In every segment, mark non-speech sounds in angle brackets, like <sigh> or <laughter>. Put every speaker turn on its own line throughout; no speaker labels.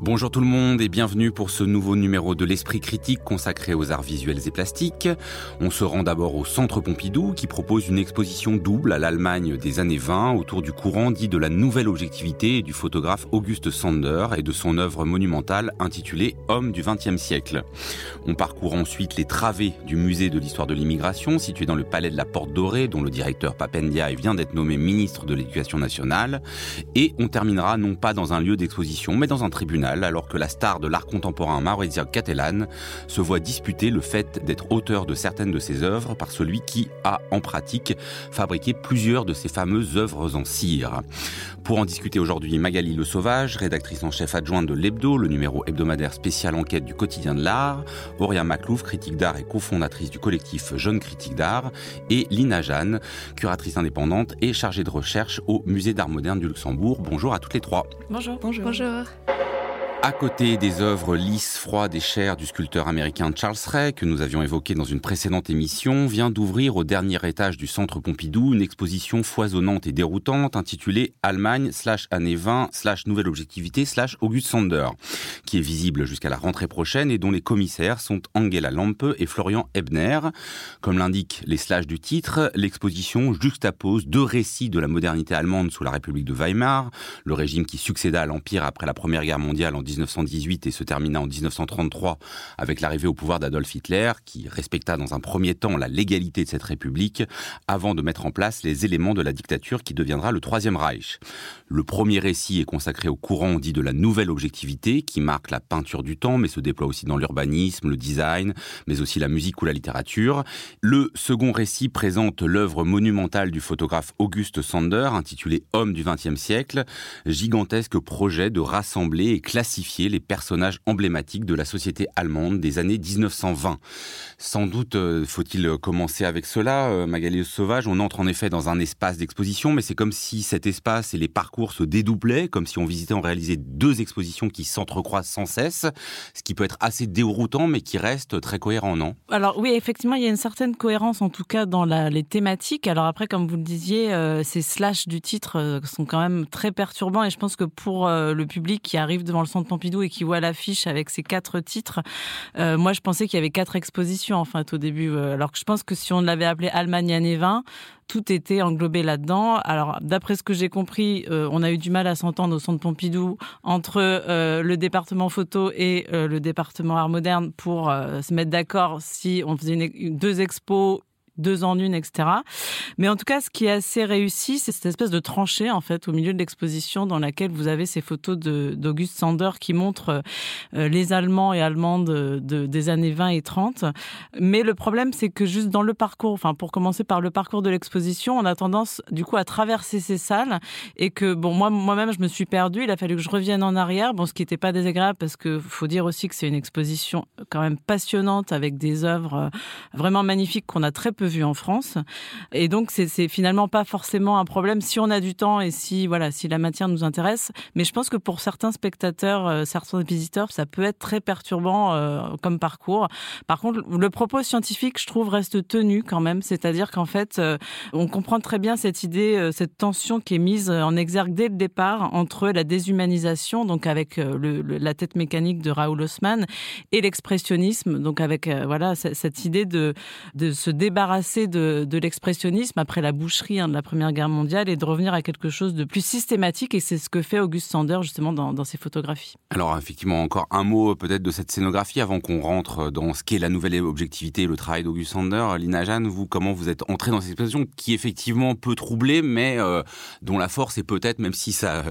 Bonjour tout le monde et bienvenue pour ce nouveau numéro de l'Esprit critique consacré aux arts visuels et plastiques. On se rend d'abord au Centre Pompidou qui propose une exposition double à l'Allemagne des années 20 autour du courant dit de la nouvelle objectivité du photographe Auguste Sander et de son œuvre monumentale intitulée Homme du XXe siècle. On parcourt ensuite les travées du musée de l'histoire de l'immigration situé dans le palais de la Porte Dorée dont le directeur Papendia vient d'être nommé ministre de l'Éducation nationale et on terminera non pas dans un lieu d'exposition mais dans un tribunal alors que la star de l'art contemporain Maurizio Cattelan se voit disputer le fait d'être auteur de certaines de ses œuvres par celui qui a en pratique fabriqué plusieurs de ses fameuses œuvres en cire. Pour en discuter aujourd'hui, Magali Le Sauvage, rédactrice en chef adjointe de l'Hebdo, le numéro hebdomadaire spécial enquête du quotidien de l'art, Auria Maclouf, critique d'art et cofondatrice du collectif Jeune Critique d'art, et Lina Jeanne, curatrice indépendante et chargée de recherche au Musée d'art moderne du Luxembourg. Bonjour à toutes les trois.
Bonjour.
Bonjour. Bonjour.
À côté des œuvres lisses, froides et chères du sculpteur américain Charles Ray, que nous avions évoqué dans une précédente émission, vient d'ouvrir au dernier étage du Centre Pompidou une exposition foisonnante et déroutante intitulée Allemagne slash années 20 slash nouvelle objectivité slash August Sander, qui est visible jusqu'à la rentrée prochaine et dont les commissaires sont Angela Lampe et Florian Ebner. Comme l'indiquent les slash du titre, l'exposition juxtapose deux récits de la modernité allemande sous la République de Weimar, le régime qui succéda à l'Empire après la Première Guerre mondiale en 1918 et se termina en 1933 avec l'arrivée au pouvoir d'Adolf Hitler, qui respecta dans un premier temps la légalité de cette république, avant de mettre en place les éléments de la dictature qui deviendra le Troisième Reich. Le premier récit est consacré au courant dit de la nouvelle objectivité, qui marque la peinture du temps, mais se déploie aussi dans l'urbanisme, le design, mais aussi la musique ou la littérature. Le second récit présente l'œuvre monumentale du photographe Auguste Sander, intitulée Homme du XXe siècle, gigantesque projet de rassembler et classifier les personnages emblématiques de la société allemande des années 1920. Sans doute euh, faut-il commencer avec cela, euh, Magali Sauvage. On entre en effet dans un espace d'exposition, mais c'est comme si cet espace et les parcours se dédoublaient, comme si on visitait en réalité deux expositions qui s'entrecroisent sans cesse, ce qui peut être assez déroutant, mais qui reste très cohérent, non?
Alors oui, effectivement, il y a une certaine cohérence, en tout cas dans les thématiques. Alors après, comme vous le disiez, euh, ces slash du titre sont quand même très perturbants, et je pense que pour le public qui arrive devant le centre Pompidou et qui voit l'affiche avec ces quatre titres, euh, moi je pensais qu'il y avait quatre expositions en fait au début. Euh, alors que je pense que si on l'avait appelé Allemagne année 20, tout était englobé là-dedans. Alors, d'après ce que j'ai compris, euh, on a eu du mal à s'entendre au centre Pompidou entre le département photo et le département art moderne pour se mettre d'accord si on faisait deux expos, deux en une, etc. Mais en tout cas, ce qui est assez réussi, c'est cette espèce de tranchée, en fait, au milieu de l'exposition dans laquelle vous avez ces photos d'Auguste Sander qui montrent euh, les Allemands et Allemandes de, des années 20 et 30. Mais le problème, c'est que juste dans le parcours, enfin, pour commencer par le parcours de l'exposition, on a tendance, du coup, à traverser ces salles et que, bon, moi, moi-même, je me suis perdue. Il a fallu que je revienne en arrière. Bon, ce qui n'était pas désagréable parce que faut dire aussi que c'est une exposition quand même passionnante avec des œuvres euh, vraiment magnifiques qu'on a très peu vu en France. Et donc, c'est finalement pas forcément un problème si on a du temps et si, voilà, si la matière nous intéresse. Mais je pense que pour certains spectateurs, euh, certains visiteurs, ça peut être très perturbant euh, comme parcours. Par contre, le propos scientifique, je trouve, reste tenu quand même. C'est-à-dire qu'en fait, euh, on comprend très bien cette idée, cette tension qui est mise en exergue dès le départ entre la déshumanisation, donc avec la tête mécanique de Raoul Haussmann, et l'expressionnisme, donc avec voilà cette idée de, de se débarrasser de, l'expressionnisme après la boucherie hein, de la Première Guerre mondiale et de revenir à quelque chose de plus systématique. Et c'est ce que fait Auguste Sander justement dans, ses photographies.
Alors effectivement, encore un mot peut-être de cette scénographie avant qu'on rentre dans ce qu'est la nouvelle objectivité et le travail d'Auguste Sander. Lina Jeanne, vous, comment vous êtes entrée dans cette exposition qui effectivement peut troubler, mais euh, dont la force est peut-être, même si ça,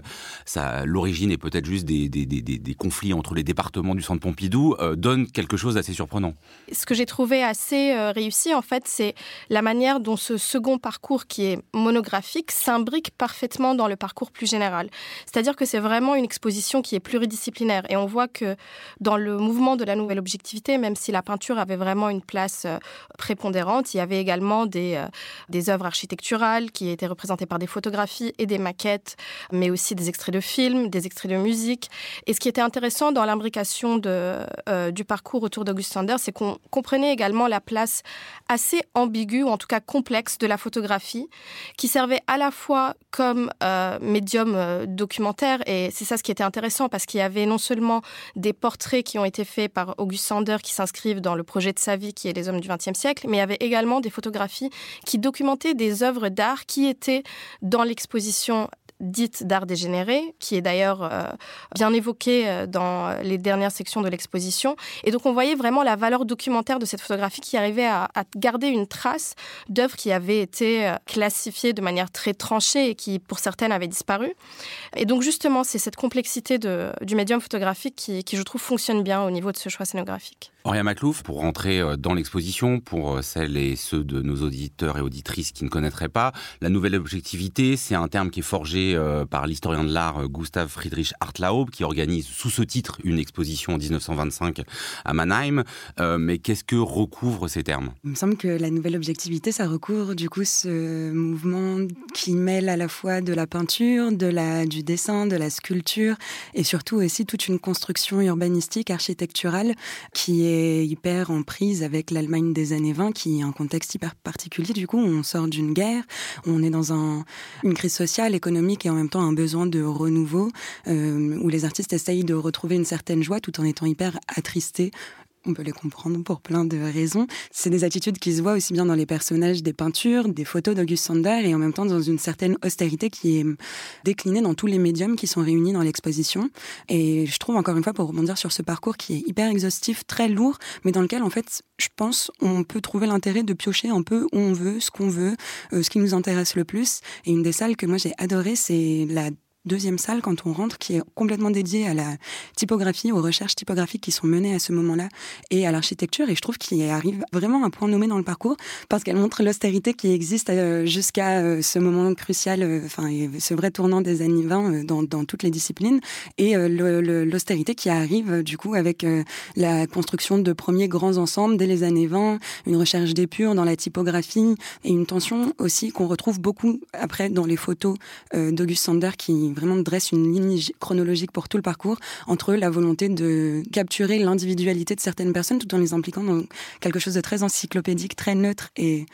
ça l'origine est peut-être juste des, des, des, des, conflits entre les départements du Centre Pompidou, euh, donne quelque chose d'assez surprenant.
Ce que j'ai trouvé assez euh, réussi, en fait, c'est
la manière dont ce second parcours qui est monographique s'imbrique parfaitement dans le parcours plus général. C'est-à-dire que c'est vraiment une exposition qui est pluridisciplinaire et on voit que dans le mouvement de la nouvelle objectivité, même si la peinture avait vraiment une place euh, prépondérante, il y avait également des, euh, des œuvres architecturales qui étaient représentées par des photographies et des maquettes, mais aussi des extraits de films, des extraits de musique. Et ce qui était intéressant dans l'imbrication euh, du parcours autour d'August Sanders, c'est qu'on comprenait également la place assez ambiguë, ou en tout cas complexe, de la photographie, qui servait à la fois comme euh, médium euh, documentaire, et c'est ça ce qui était intéressant, parce qu'il y avait non seulement des portraits qui ont été faits par August Sanders, qui s'inscrivent dans le projet de sa vie, qui est les hommes du XXe siècle, mais il y avait également des photographies qui documentaient des œuvres d'art qui étaient dans l'exposition dite d'art dégénéré, qui est d'ailleurs euh, bien évoquée euh, dans les dernières sections de l'exposition. Et donc on voyait vraiment la valeur documentaire de cette photographie qui arrivait à, garder une trace d'œuvres qui avaient été euh, classifiées de manière très tranchée et qui, pour certaines, avaient disparu. Et donc justement, c'est cette complexité de, du médium photographique qui, qui, je trouve, fonctionne bien au niveau de ce choix scénographique.
Auria Maclouf, pour rentrer dans l'exposition, pour celles et ceux de nos auditeurs et auditrices qui ne connaîtraient pas, la nouvelle objectivité, c'est un terme qui est forgé euh, par l'historien de l'art euh, Gustav Friedrich Hartlaub, qui organise sous ce titre une exposition en 1925 à Mannheim. Euh, mais qu'est-ce que recouvrent ces termes?
Il me semble que la nouvelle objectivité, ça recouvre du coup ce mouvement qui mêle à la fois de la peinture, de la, du dessin, de la sculpture, et surtout aussi toute une construction urbanistique, architecturale, qui est hyper en prise avec l'Allemagne des années 20, qui est un contexte hyper particulier. Du coup, on sort d'une guerre, on est dans un, une crise sociale, économique, et en même temps un besoin de renouveau, euh, où les artistes essayent de retrouver une certaine joie tout en étant hyper attristés on peut les comprendre pour plein de raisons. C'est des attitudes qui se voient aussi bien dans les personnages des peintures, des photos d'Auguste Sander et en même temps dans une certaine austérité qui est déclinée dans tous les médiums qui sont réunis dans l'exposition. Et je trouve encore une fois pour rebondir sur ce parcours qui est hyper exhaustif, très lourd, mais dans lequel en fait je pense on peut trouver l'intérêt de piocher un peu où on veut, ce qu'on veut, euh, ce qui nous intéresse le plus. Et une des salles que moi j'ai adoré, c'est la deuxième salle quand on rentre qui est complètement dédiée à la typographie, aux recherches typographiques qui sont menées à ce moment-là et à l'architecture. Et je trouve qu'il arrive vraiment à un point nommé dans le parcours parce qu'elle montre l'austérité qui existe euh, jusqu'à euh, ce moment crucial, euh, enfin, ce vrai tournant des années 20 dans, toutes les disciplines et l'austérité qui arrive du coup avec la construction de premiers grands ensembles dès les années 20, une recherche d'épure dans la typographie et une tension aussi qu'on retrouve beaucoup après dans les photos d'Auguste Sander qui vraiment dresse une ligne chronologique pour tout le parcours entre la volonté de capturer l'individualité de certaines personnes tout en les impliquant dans quelque chose de très encyclopédique, très neutre et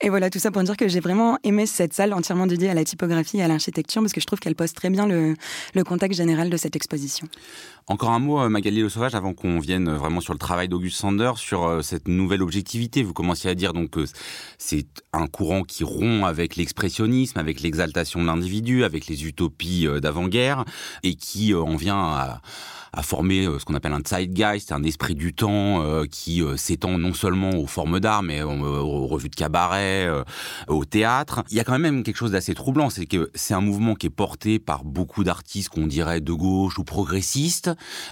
et voilà, tout ça pour dire que j'ai vraiment aimé cette salle entièrement dédiée à la typographie et à l'architecture parce que je trouve qu'elle pose très bien le, le, contexte général de cette exposition.
Encore un mot, euh, Magali Le Sauvage, avant qu'on vienne vraiment sur le travail d'Auguste Sander, sur euh, cette nouvelle objectivité. Vous commenciez à dire donc que c'est un courant qui rompt avec l'expressionnisme, avec l'exaltation de l'individu, avec les utopies euh, d'avant-guerre et qui en vient à a formé euh, ce qu'on appelle un zeitgeist, un esprit du temps euh, qui euh, s'étend non seulement aux formes d'art, mais aux, revues de cabaret, au théâtre. Il y a quand même quelque chose d'assez troublant, c'est que c'est un mouvement qui est porté par beaucoup d'artistes qu'on dirait de gauche ou progressistes,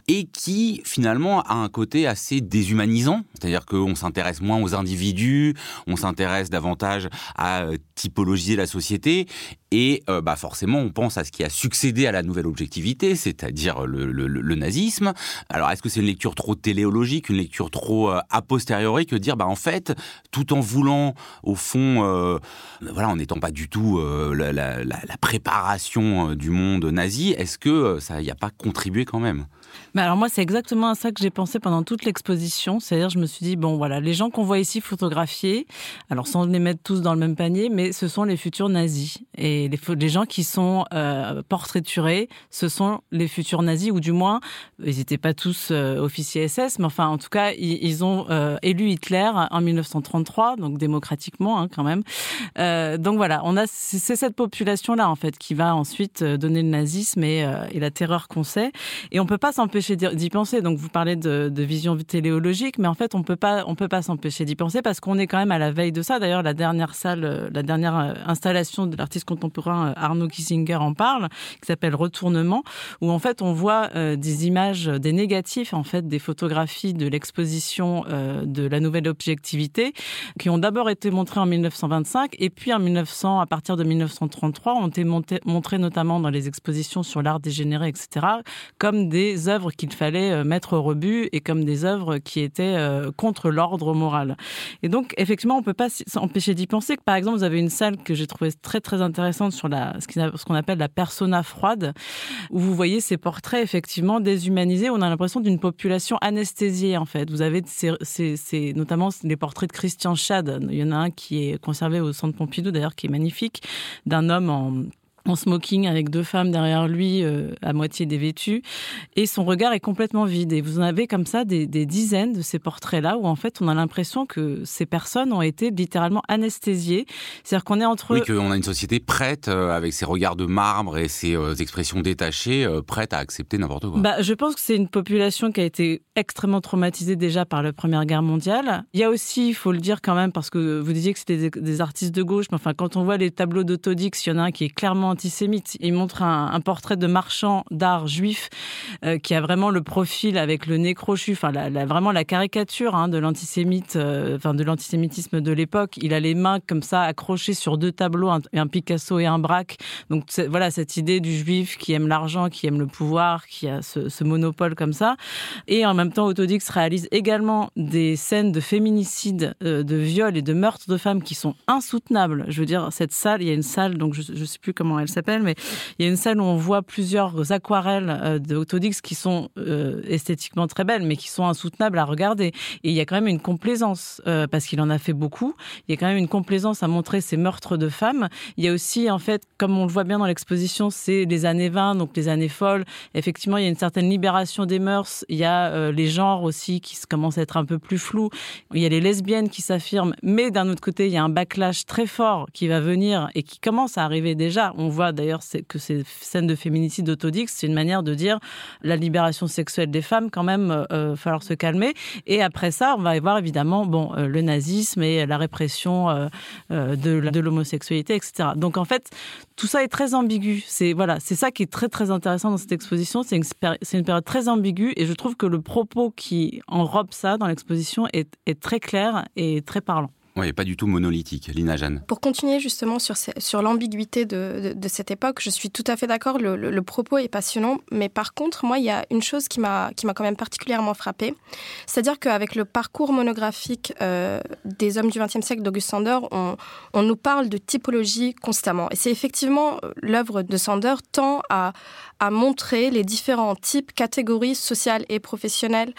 et qui finalement a un côté assez déshumanisant, c'est-à-dire qu'on s'intéresse moins aux individus, on s'intéresse davantage à typologiser la société, et bah forcément on pense à ce qui a succédé à la nouvelle objectivité, c'est-à-dire le, nazisme. Alors, est-ce que c'est une lecture trop téléologique, une lecture trop euh, a posteriori que dire, bah en fait, tout en voulant, au fond, euh, en n'étant pas du tout euh, la, préparation du monde nazi, est-ce que ça n'y a pas contribué quand même?
Mais alors moi, c'est exactement à ça que j'ai pensé pendant toute l'exposition. C'est-à-dire, je me suis dit, bon, voilà, les gens qu'on voit ici photographiés, alors sans les mettre tous dans le même panier, mais ce sont les futurs nazis. Et les, gens qui sont euh, portraiturés, ce sont les futurs nazis, ou du moins, ils n'étaient pas tous euh, officiers SS, mais enfin, en tout cas, ils, ont euh, élu Hitler en 1933, donc démocratiquement hein, quand même. Donc voilà, on a c'est cette population-là en fait qui va ensuite donner le nazisme et, la terreur qu'on sait. Et on peut pas s'empêcher d'y penser. Donc vous parlez de, vision téléologique, mais en fait on peut pas on peut pas s'empêcher d'y penser parce qu'on est quand même à la veille de ça. D'ailleurs la dernière salle, la dernière installation de l'artiste contemporain contemporain Arnaud Kissinger en parle, qui s'appelle Retournement, où en fait on voit des images, des négatifs en fait, des photographies de l'exposition de la nouvelle objectivité, qui ont d'abord été montrées en 1925 et puis en 1900, à partir de 1933, ont été montrées notamment dans les expositions sur l'art dégénéré, etc., comme des œuvres qu'il fallait mettre au rebut et comme des œuvres qui étaient contre l'ordre moral. Et donc, effectivement, on peut pas s'empêcher d'y penser que, par exemple, vous avez une salle que j'ai trouvée très, très intéressante sur la, ce qu'on appelle la persona froide, où vous voyez ces portraits, effectivement, déshumanisés. On a l'impression d'une population anesthésiée, en fait. Vous avez ces, notamment les portraits de Christian Schad. Il y en a un qui est conservé au Centre Pompidou, d'ailleurs, qui est magnifique, d'un homme en en smoking avec deux femmes derrière lui euh, à moitié dévêtues et son regard est complètement vide. Et vous en avez comme ça des, dizaines de ces portraits là où en fait on a l'impression que ces personnes ont été littéralement anesthésiées. C'est-à-dire qu'on est entre
oui qu'on a une société prête euh, avec ses regards de marbre et ses euh, expressions détachées prête à accepter n'importe quoi.
Bah, je pense que c'est une population qui a été extrêmement traumatisée déjà par la première guerre mondiale. Il y a aussi il faut le dire quand même parce que vous disiez que c'était des, des, artistes de gauche mais enfin quand on voit les tableaux d'Autodix il y en a un qui est clairement antisémite. Il montre un, portrait de marchand d'art juif euh, qui a vraiment le profil avec le nez crochu, enfin vraiment la caricature hein, de l'antisémite, euh, de l'antisémitisme de l'époque. Il a les mains comme ça accrochées sur deux tableaux, un, Picasso et un Braque. Donc voilà cette idée du juif qui aime l'argent, qui aime le pouvoir, qui a ce, monopole comme ça. Et en même temps, Autodix réalise également des scènes de féminicide, euh, de viol et de meurtre de femmes qui sont insoutenables. Je veux dire, cette salle, il y a une salle, donc je ne sais plus comment elle s'appelle, mais il y a une salle où on voit plusieurs aquarelles euh, d'Autodix qui sont euh, esthétiquement très belles, mais qui sont insoutenables à regarder. Et il y a quand même une complaisance, euh, parce qu'il en a fait beaucoup, il y a quand même une complaisance à montrer ces meurtres de femmes. Il y a aussi, en fait, comme on le voit bien dans l'exposition, c'est les années 20, donc les années folles. Effectivement, il y a une certaine libération des mœurs. Il y a les genres aussi qui commencent à être un peu plus flous. Il y a les lesbiennes qui s'affirment, mais d'un autre côté, il y a un backlash très fort qui va venir et qui commence à arriver déjà. On voit d'ailleurs que ces scènes de féminicide autodix, c'est une manière de dire la libération sexuelle des femmes, quand même, euh, euh falloir se calmer. Et après ça, on va y voir évidemment bon, euh, le nazisme et la répression euh, de, l'homosexualité, etc. Donc en fait, tout ça est très ambigu. C'est voilà, c'est ça qui est très très intéressant dans cette exposition. C'est une, période très ambiguë et je trouve que le propos qui enrobe ça dans l'exposition est très clair et très parlant.
Oui, pas du tout monolithique, Lina Jeanne.
Pour continuer justement sur, sur l'ambiguïté de, de, cette époque, je suis tout à fait d'accord, le, propos est passionnant, mais par contre, moi, il y a une chose qui m'a quand même particulièrement frappée, c'est-à-dire qu'avec le parcours monographique euh, des hommes du XXe siècle d'Auguste Sander, on, on nous parle de typologie constamment. Et c'est effectivement euh, l'œuvre de Sander tend à, à montrer les différents types, catégories sociales et professionnelles.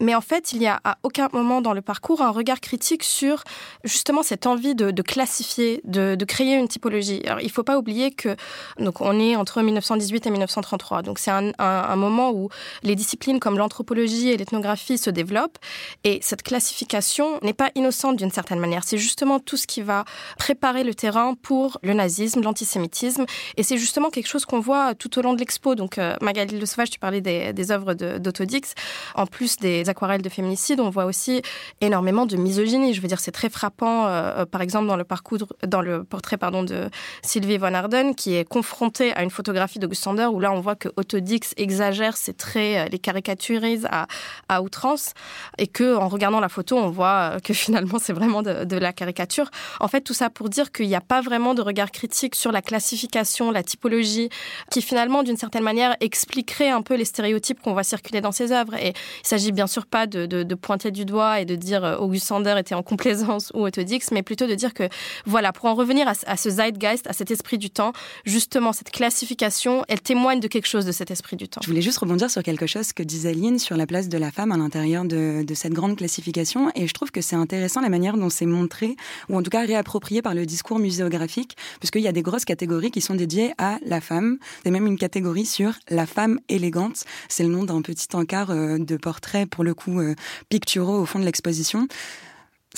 Mais en fait, il n'y a à aucun moment dans le parcours un regard critique sur justement cette envie de, classifier, de, créer une typologie. Il ne faut pas oublier que donc on est entre 1918 et 1933. Donc c'est un, moment où les disciplines comme l'anthropologie et l'ethnographie se développent. Et cette classification n'est pas innocente d'une certaine manière. C'est justement tout ce qui va préparer le terrain pour le nazisme, l'antisémitisme. Et c'est justement quelque chose qu'on voit tout au long de l'expo donc euh, Magali Le Sauvage, tu parlais des, des œuvres d'Autodix. En plus des aquarelles de féminicide, on voit aussi énormément de misogynie. Je veux dire, c'est très frappant, euh, par exemple, dans le, portrait de Sylvie Von Arden, qui est confrontée à une photographie d'Auguste Sander, où là, on voit que Autodix exagère ses traits, euh, les caricaturise à, outrance, et que en regardant la photo, on voit que <laughs> finalement, c'est vraiment de, de la caricature. En fait, tout ça pour dire qu'il n'y a pas vraiment de regard critique sur la classification, la typologie, qui finalement, d'une certaine manière, expliquerait un peu les stéréotypes qu'on voit circuler dans ses œuvres. Et il s'agit bien sûr pas de, de, de, pointer du doigt et de dire euh, Auguste Sander était en complaisance ou autodix, mais plutôt de dire que, voilà, pour en revenir à, ce zeitgeist, à cet esprit du temps, justement, cette classification, elle témoigne de quelque chose de cet esprit du temps.
Je voulais juste rebondir sur quelque chose que disait Lynn sur la place de la femme à l'intérieur de, de cette grande classification. Et je trouve que c'est intéressant la manière dont c'est montré, ou en tout cas réapproprié par le discours muséographique, puisqu'il y a des grosses catégories qui sont dédiées à la femme. C'est même une catégorie sur La femme élégante. C'est le nom d'un petit encart euh, de portraits, pour le coup, euh, picturaux au fond de l'exposition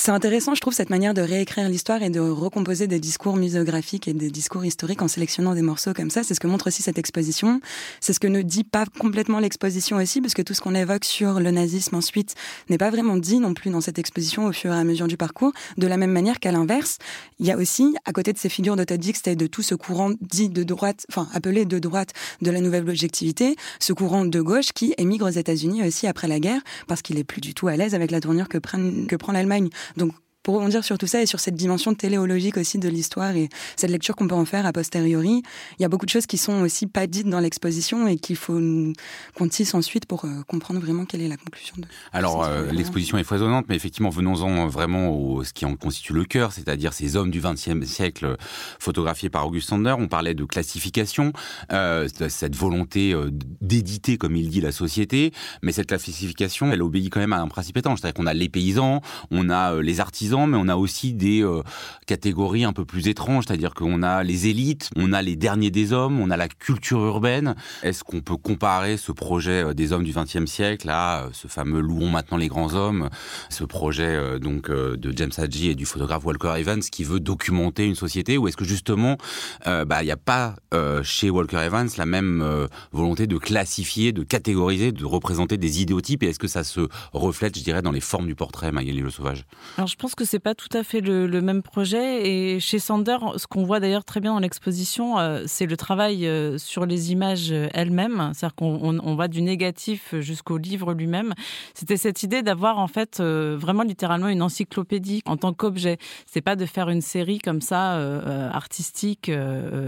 c'est intéressant, je trouve, cette manière de réécrire l'histoire et de recomposer des discours muséographiques et des discours historiques en sélectionnant des morceaux comme ça. C'est ce que montre aussi cette exposition. C'est ce que ne dit pas complètement l'exposition aussi, parce que tout ce qu'on évoque sur le nazisme ensuite n'est pas vraiment dit non plus dans cette exposition au fur et à mesure du parcours. De la même manière qu'à l'inverse, il y a aussi, à côté de ces figures de Todd et de tout ce courant dit de droite, enfin appelé de droite de la nouvelle objectivité, ce courant de gauche qui émigre aux États-Unis aussi après la guerre, parce qu'il est plus du tout à l'aise avec la tournure que prend l'Allemagne. Donc pour rebondir sur tout ça et sur cette dimension téléologique aussi de l'histoire et cette lecture qu'on peut en faire a posteriori, il y a beaucoup de choses qui sont aussi pas dites dans l'exposition et qu'il faut qu'on tisse ensuite pour euh, comprendre vraiment quelle est la conclusion de.
Alors euh, l'exposition est foisonnante, mais effectivement venons-en vraiment au ce qui en constitue le cœur, c'est-à-dire ces hommes du XXe siècle photographiés par Auguste Sander. On parlait de classification, euh, cette volonté euh, d'éditer, comme il dit, la société, mais cette classification, elle obéit quand même à un principe étanche, c'est-à-dire qu'on a les paysans, on a les artisans mais on a aussi des euh, catégories un peu plus étranges, c'est-à-dire qu'on a les élites, on a les derniers des hommes, on a la culture urbaine. Est-ce qu'on peut comparer ce projet euh, des hommes du XXe siècle à euh, ce fameux Louons maintenant les grands hommes, ce projet donc de James Hadji et du photographe Walker Evans qui veut documenter une société, ou est-ce que justement, bah, il n'y a pas chez Walker Evans la même volonté de classifier, de catégoriser, de représenter des idéotypes, et est-ce que ça se reflète, je dirais, dans les formes du portrait, Magali Le Sauvage?
Alors je pense que c'est pas tout à fait le, même projet. Et chez Sander, ce qu'on voit d'ailleurs très bien dans l'exposition, euh, c'est le travail euh, sur les images elles-mêmes. C'est-à-dire qu'on on, va du négatif jusqu'au livre lui-même. C'était cette idée d'avoir en fait euh, vraiment littéralement une encyclopédie en tant qu'objet. C'est pas de faire une série comme ça artistique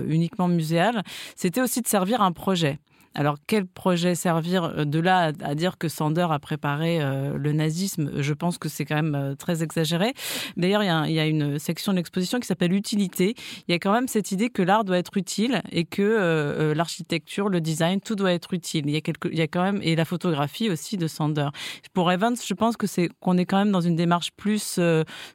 uniquement muséale. C'était aussi de servir un projet. Alors quel projet servir euh, de là à, dire que Sander a préparé euh, le nazisme? Je pense que c'est quand même euh, très exagéré. D'ailleurs, il y, a une section de l'exposition qui s'appelle Utilité. Il y a quand même cette idée que l'art doit être utile et que l'architecture, le design, tout doit être utile. Il y a quand même et la photographie aussi de Sander. Pour Evans, je pense que c'est qu'on est quand même dans une démarche plus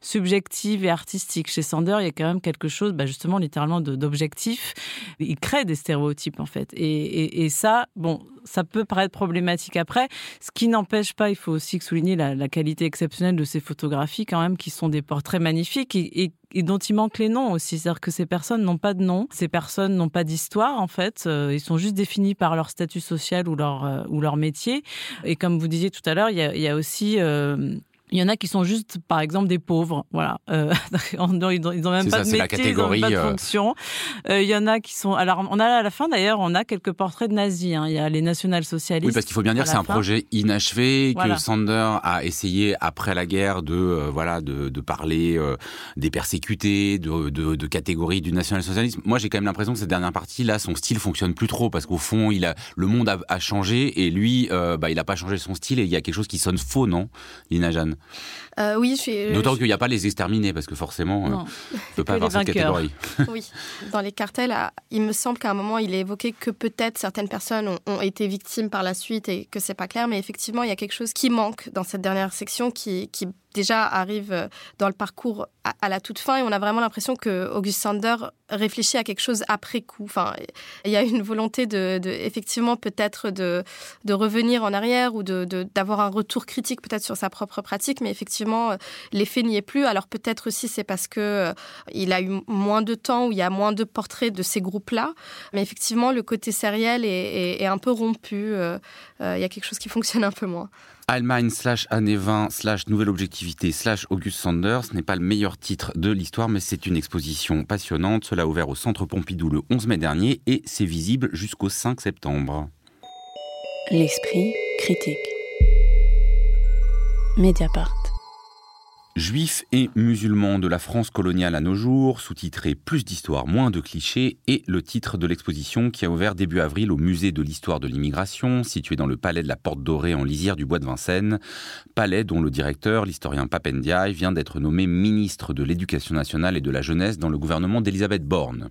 subjective et artistique. Chez Sander, il y a quand même quelque chose, bah, justement, littéralement d'objectif. Il crée des stéréotypes en fait, et ça bon, ça peut paraître problématique après. Ce qui n'empêche pas, il faut aussi souligner la, qualité exceptionnelle de ces photographies quand même, qui sont des portraits magnifiques et, dont il manque les noms aussi. C'est-à-dire que ces personnes n'ont pas de nom, ces personnes n'ont pas d'histoire en fait. Euh, ils sont juste définis par leur statut social ou leur, euh, ou leur métier. Et comme vous disiez tout à l'heure, il y a, aussi... Euh, il y en a qui sont juste, par exemple, des pauvres. Voilà. Euh, <laughs> ils n'ont même pas de métier, ils n'ont pas de euh. fonction. Euh, il y en a qui sont. Alors, on a à la fin, d'ailleurs, on a quelques portraits de nazis. Hein. Il y a les nationales-socialistes.
Oui, parce qu'il faut bien dire que c'est un projet inachevé, que Sander a essayé, après la guerre, de, voilà, de, de parler des persécutés, de, de, de catégories du national-socialisme. Moi, j'ai quand même l'impression que cette dernière partie, là, son style fonctionne plus trop, parce qu'au fond, il a, le monde a, a changé, et lui, bah, il n'a pas changé son style, et il y a quelque chose qui sonne faux, non, Lina Jeanne?
Euh, oui, je suis.
D'autant qu'il n'y a pas les exterminés, parce que forcément, on ne peut pas avoir cette catégorie. <laughs>
oui, dans les cartels, il me semble qu'à un moment, il est évoqué que peut-être certaines personnes ont, été victimes par la suite et que c'est pas clair, mais effectivement, il y a quelque chose qui manque dans cette dernière section qui, qui déjà arrive euh, dans le parcours à, la toute fin et on a vraiment l'impression que August Sander réfléchit à quelque chose après coup. Enfin, il y a une volonté de, effectivement peut-être de, de, revenir en arrière ou de, d'avoir un retour critique peut-être sur sa propre pratique, mais effectivement euh, l'effet n'y est plus. Alors peut-être aussi c'est parce que euh, il a eu moins de temps où il y a moins de portraits de ces groupes-là, mais effectivement le côté sériel est, un peu rompu. il y a quelque chose qui fonctionne un peu moins.
Allemagne slash année 20 slash nouvelle objectivité slash August Sanders ce n'est pas le meilleur titre de l'histoire, mais c'est une exposition passionnante. Cela a ouvert au Centre Pompidou le 11 mai dernier et c'est visible jusqu'au 5 septembre.
L'esprit critique. Mediapart.
Juifs et musulmans de la France coloniale à nos jours, sous-titré Plus d'histoire, moins de clichés, et le titre de l'exposition qui a ouvert début avril au musée de l'histoire de l'immigration, situé dans le palais de la Porte Dorée en lisière du bois de Vincennes, palais dont le directeur, l'historien Papendiaï, vient d'être nommé ministre de l'Éducation nationale et de la jeunesse dans le gouvernement d'Elisabeth Borne.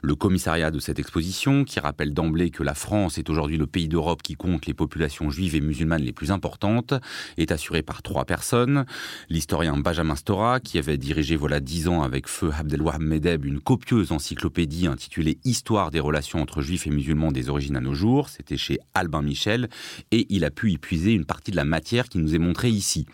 Le commissariat de cette exposition, qui rappelle d'emblée que la France est aujourd'hui le pays d'Europe qui compte les populations juives et musulmanes les plus importantes, est assuré par trois personnes, l'historien Benjamin Stora, qui avait dirigé voilà dix ans avec feu Abdelwahab Medeb une copieuse encyclopédie intitulée Histoire des relations entre juifs et musulmans des origines à nos jours. C'était chez Albin Michel, et il a pu y puiser une partie de la matière qui nous est montrée ici.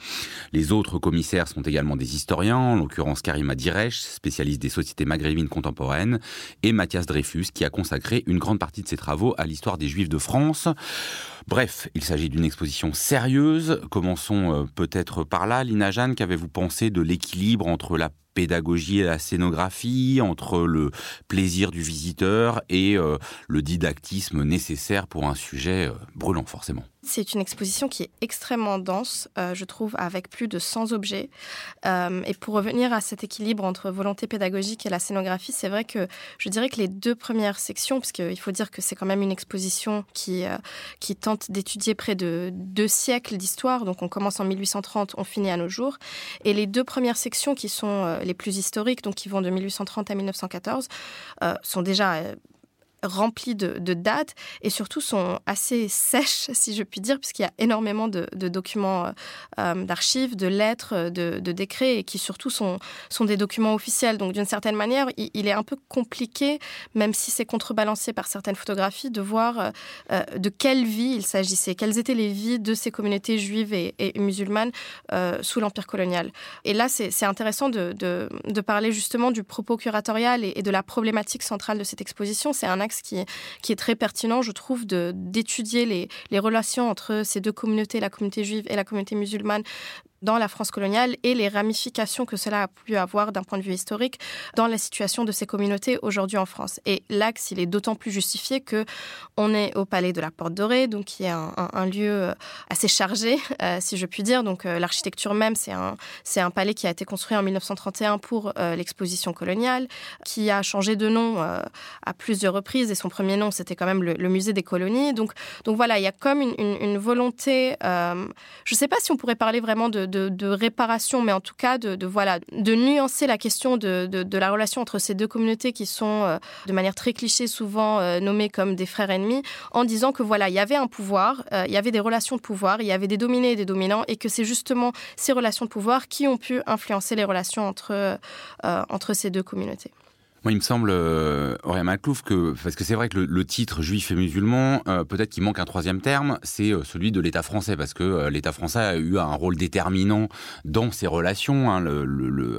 Les autres commissaires sont également des historiens, en l'occurrence Karima Diresh, spécialiste des sociétés maghrébines contemporaines, et Mathias Dreyfus, qui a consacré une grande partie de ses travaux à l'histoire des juifs de France. Bref, il s'agit d'une exposition sérieuse. Commençons euh, peut-être par là. Lina Jeanne, qu'avez-vous pensé de l'équilibre entre la pédagogie et la scénographie, entre le plaisir du visiteur et euh, le didactisme nécessaire pour un sujet euh, brûlant forcément
c'est une exposition qui est extrêmement dense, euh, je trouve, avec plus de 100 objets. Et pour revenir à cet équilibre entre volonté pédagogique et la scénographie, c'est vrai que je dirais que les deux premières sections, parce qu'il faut dire que c'est quand même une exposition qui, qui tente d'étudier près de deux siècles d'histoire, donc on commence en 1830, on finit à nos jours, et les deux premières sections qui sont les plus historiques, donc qui vont de 1830 à 1914, sont déjà remplis de, dates et surtout sont assez sèches, si je puis dire, puisqu'il y a énormément de, documents euh, euh, d'archives, de lettres, de, décrets et qui surtout sont, sont des documents officiels. Donc d'une certaine manière, il, est un peu compliqué, même si c'est contrebalancé par certaines photographies, de voir euh, de quelle vie il s'agissait, quelles étaient les vies de ces communautés juives et, musulmanes sous l'Empire colonial. Et là, c'est intéressant de, parler justement du propos curatorial et, et de la problématique centrale de cette exposition. C'est un qui, est très pertinent, je trouve, d'étudier les, les relations entre ces deux communautés, la communauté juive et la communauté musulmane, dans la France coloniale et les ramifications que cela a pu avoir d'un point de vue historique dans la situation de ces communautés aujourd'hui en France. Et l'axe, il est d'autant plus justifié que on est au Palais de la Porte Dorée, donc qui est un, lieu euh, assez chargé, <laughs> euh, si je puis dire. Donc euh, l'architecture même, c'est un, palais qui a été construit en 1931 pour l'exposition coloniale, qui a changé de nom à plusieurs reprises et son premier nom, c'était quand même le, musée des colonies. Donc, voilà, il y a comme une volonté, je ne sais pas si on pourrait parler vraiment de, de, réparation, mais en tout cas de, voilà, de nuancer la question de, la relation entre ces deux communautés qui sont euh, de manière très cliché souvent euh, nommées comme des frères ennemis, en disant que voilà, il y avait un pouvoir, euh, il y avait des relations de pouvoir, il y avait des dominés et des dominants, et que c'est justement ces relations de pouvoir qui ont pu influencer les relations entre, entre ces deux communautés.
Il me semble, euh, Aurélien Maclouf, que parce que c'est vrai que le, titre juif et musulman, euh, peut-être qu'il manque un troisième terme, c'est euh, celui de l'État français, parce que euh, l'État français a eu un rôle déterminant dans ces relations. Hein,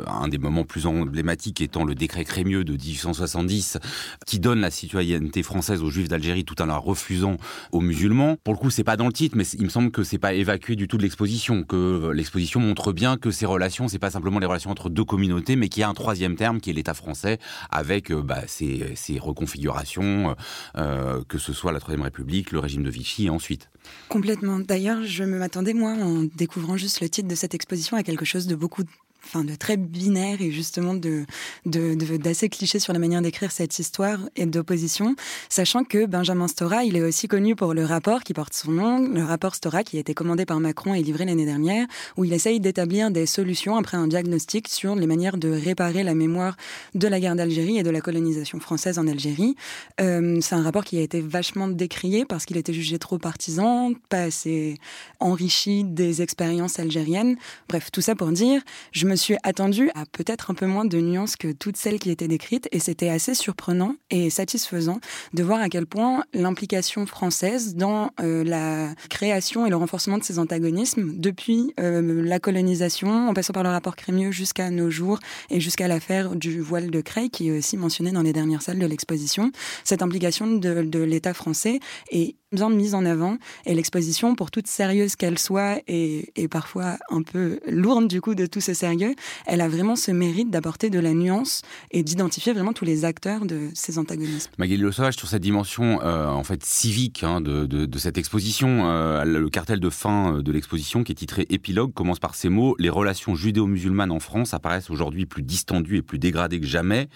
un des moments plus emblématiques étant le décret Crémieux de 1870, qui donne la citoyenneté française aux juifs d'Algérie tout en la refusant aux musulmans. Pour le coup, c'est pas dans le titre, mais il me semble que c'est pas évacué du tout de l'exposition, que l'exposition montre bien que ces relations, c'est pas simplement les relations entre deux communautés, mais qu'il y a un troisième terme qui est l'État français avec euh, bah, ces, reconfigurations, euh, que ce soit la Troisième République, le régime de Vichy et ensuite.
Complètement. D'ailleurs, je m'attendais, moi, en découvrant juste le titre de cette exposition, à quelque chose de beaucoup enfin de très binaire et justement de d'assez de, cliché sur la manière d'écrire cette histoire et d'opposition, sachant que Benjamin Stora, il est aussi connu pour le rapport qui porte son nom, le rapport Stora qui a été commandé par Macron et livré l'année dernière, où il essaye d'établir des solutions après un diagnostic sur les manières de réparer la mémoire de la guerre d'Algérie et de la colonisation française en Algérie. Euh, c'est un rapport qui a été vachement décrié parce qu'il était jugé trop partisan, pas assez enrichi des expériences algériennes. Bref, tout ça pour dire, je me suis attendue à peut-être un peu moins de nuances que toutes celles qui étaient décrites et c'était assez surprenant et satisfaisant de voir à quel point l'implication française dans euh, la création et le renforcement de ces antagonismes depuis euh, la colonisation, en passant par le rapport Crémieux jusqu'à nos jours et jusqu'à l'affaire du voile de Creil qui est aussi mentionnée dans les dernières salles de l'exposition, cette implication de, de l'État français est bien mise en avant et l'exposition, pour toute sérieuse qu'elle soit et, et, parfois un peu lourde du coup de tout ce sérieux, elle a vraiment ce mérite d'apporter de la nuance et d'identifier vraiment tous les acteurs de ces antagonismes.
Magali Le Sauvage, sur cette dimension euh, en fait civique hein, de, de, cette exposition, euh, le cartel de fin euh, de l'exposition qui est titré Épilogue commence par ces mots Les relations judéo-musulmanes en France apparaissent aujourd'hui plus distendues et plus dégradées que jamais.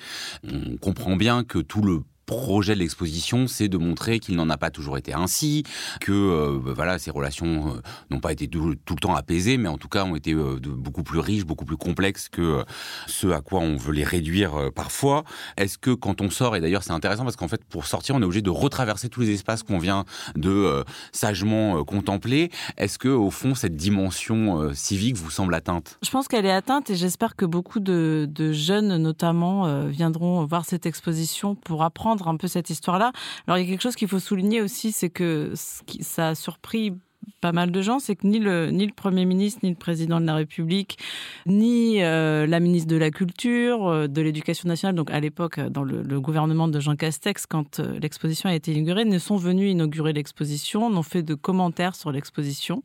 On comprend bien que tout le projet de l'exposition, c'est de montrer qu'il n'en a pas toujours été ainsi, que bah, voilà, ces relations n'ont pas été tout, le temps apaisées, mais en tout cas ont été beaucoup plus riches, beaucoup plus complexes que ce à quoi on veut les réduire parfois. Est-ce que quand on sort, et d'ailleurs c'est intéressant parce qu'en fait pour sortir, on est obligé de retraverser tous les espaces qu'on vient de sagement contempler. Est-ce que au fond cette dimension civique vous semble atteinte?
Je pense qu'elle est atteinte et j'espère que beaucoup de, jeunes notamment euh, viendront voir cette exposition pour apprendre un peu cette histoire-là. Alors il y a quelque chose qu'il faut souligner aussi, c'est que ça a surpris pas mal de gens, c'est que ni le, ni le Premier ministre, ni le Président de la République, ni euh, la ministre de la Culture, euh, de l'Éducation nationale, donc à l'époque euh, dans le, gouvernement de Jean Castex, quand l'exposition a été inaugurée, ne sont venus inaugurer l'exposition, n'ont fait de commentaires sur l'exposition.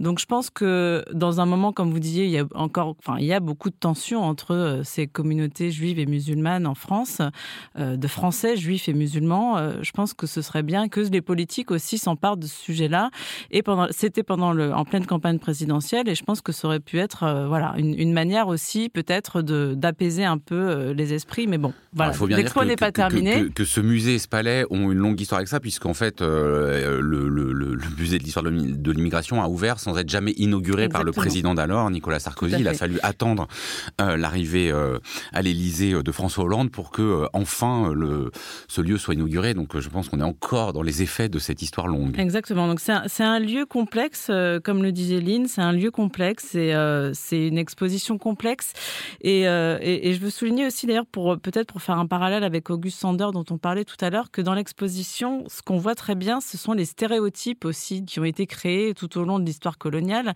Donc je pense que dans un moment, comme vous disiez, il y a encore, enfin, il y a beaucoup de tensions entre ces communautés juives et musulmanes en France, de Français juifs et musulmans. je pense que ce serait bien que les politiques aussi s'emparent de ce sujet-là et c'était pendant le, en pleine campagne présidentielle, et je pense que ça aurait pu être, euh, voilà, une, manière aussi peut-être de d'apaiser un peu euh, les esprits. Mais bon, voilà, l'expo n'est pas terminé.
Que, ce musée ce palais ont une longue histoire avec ça, puisqu'en fait, euh, le, le, musée de l'histoire de l'immigration a ouvert sans être jamais inauguré par le président d'alors, Nicolas Sarkozy. Il a fallu attendre l'arrivée à l'Élysée de François Hollande pour que enfin le, ce lieu soit inauguré. Donc, je pense qu'on est encore dans les effets de cette histoire longue.
Exactement. Donc, c'est un, un lieu complexe, euh, comme le disait Lynn, c'est un lieu complexe et euh, c'est une exposition complexe. Euh, et, et, je veux souligner aussi d'ailleurs, pour peut-être pour faire un parallèle avec Auguste Sander dont on parlait tout à l'heure, que dans l'exposition, ce qu'on voit très bien, ce sont les stéréotypes aussi qui ont été créés tout au long de l'histoire coloniale.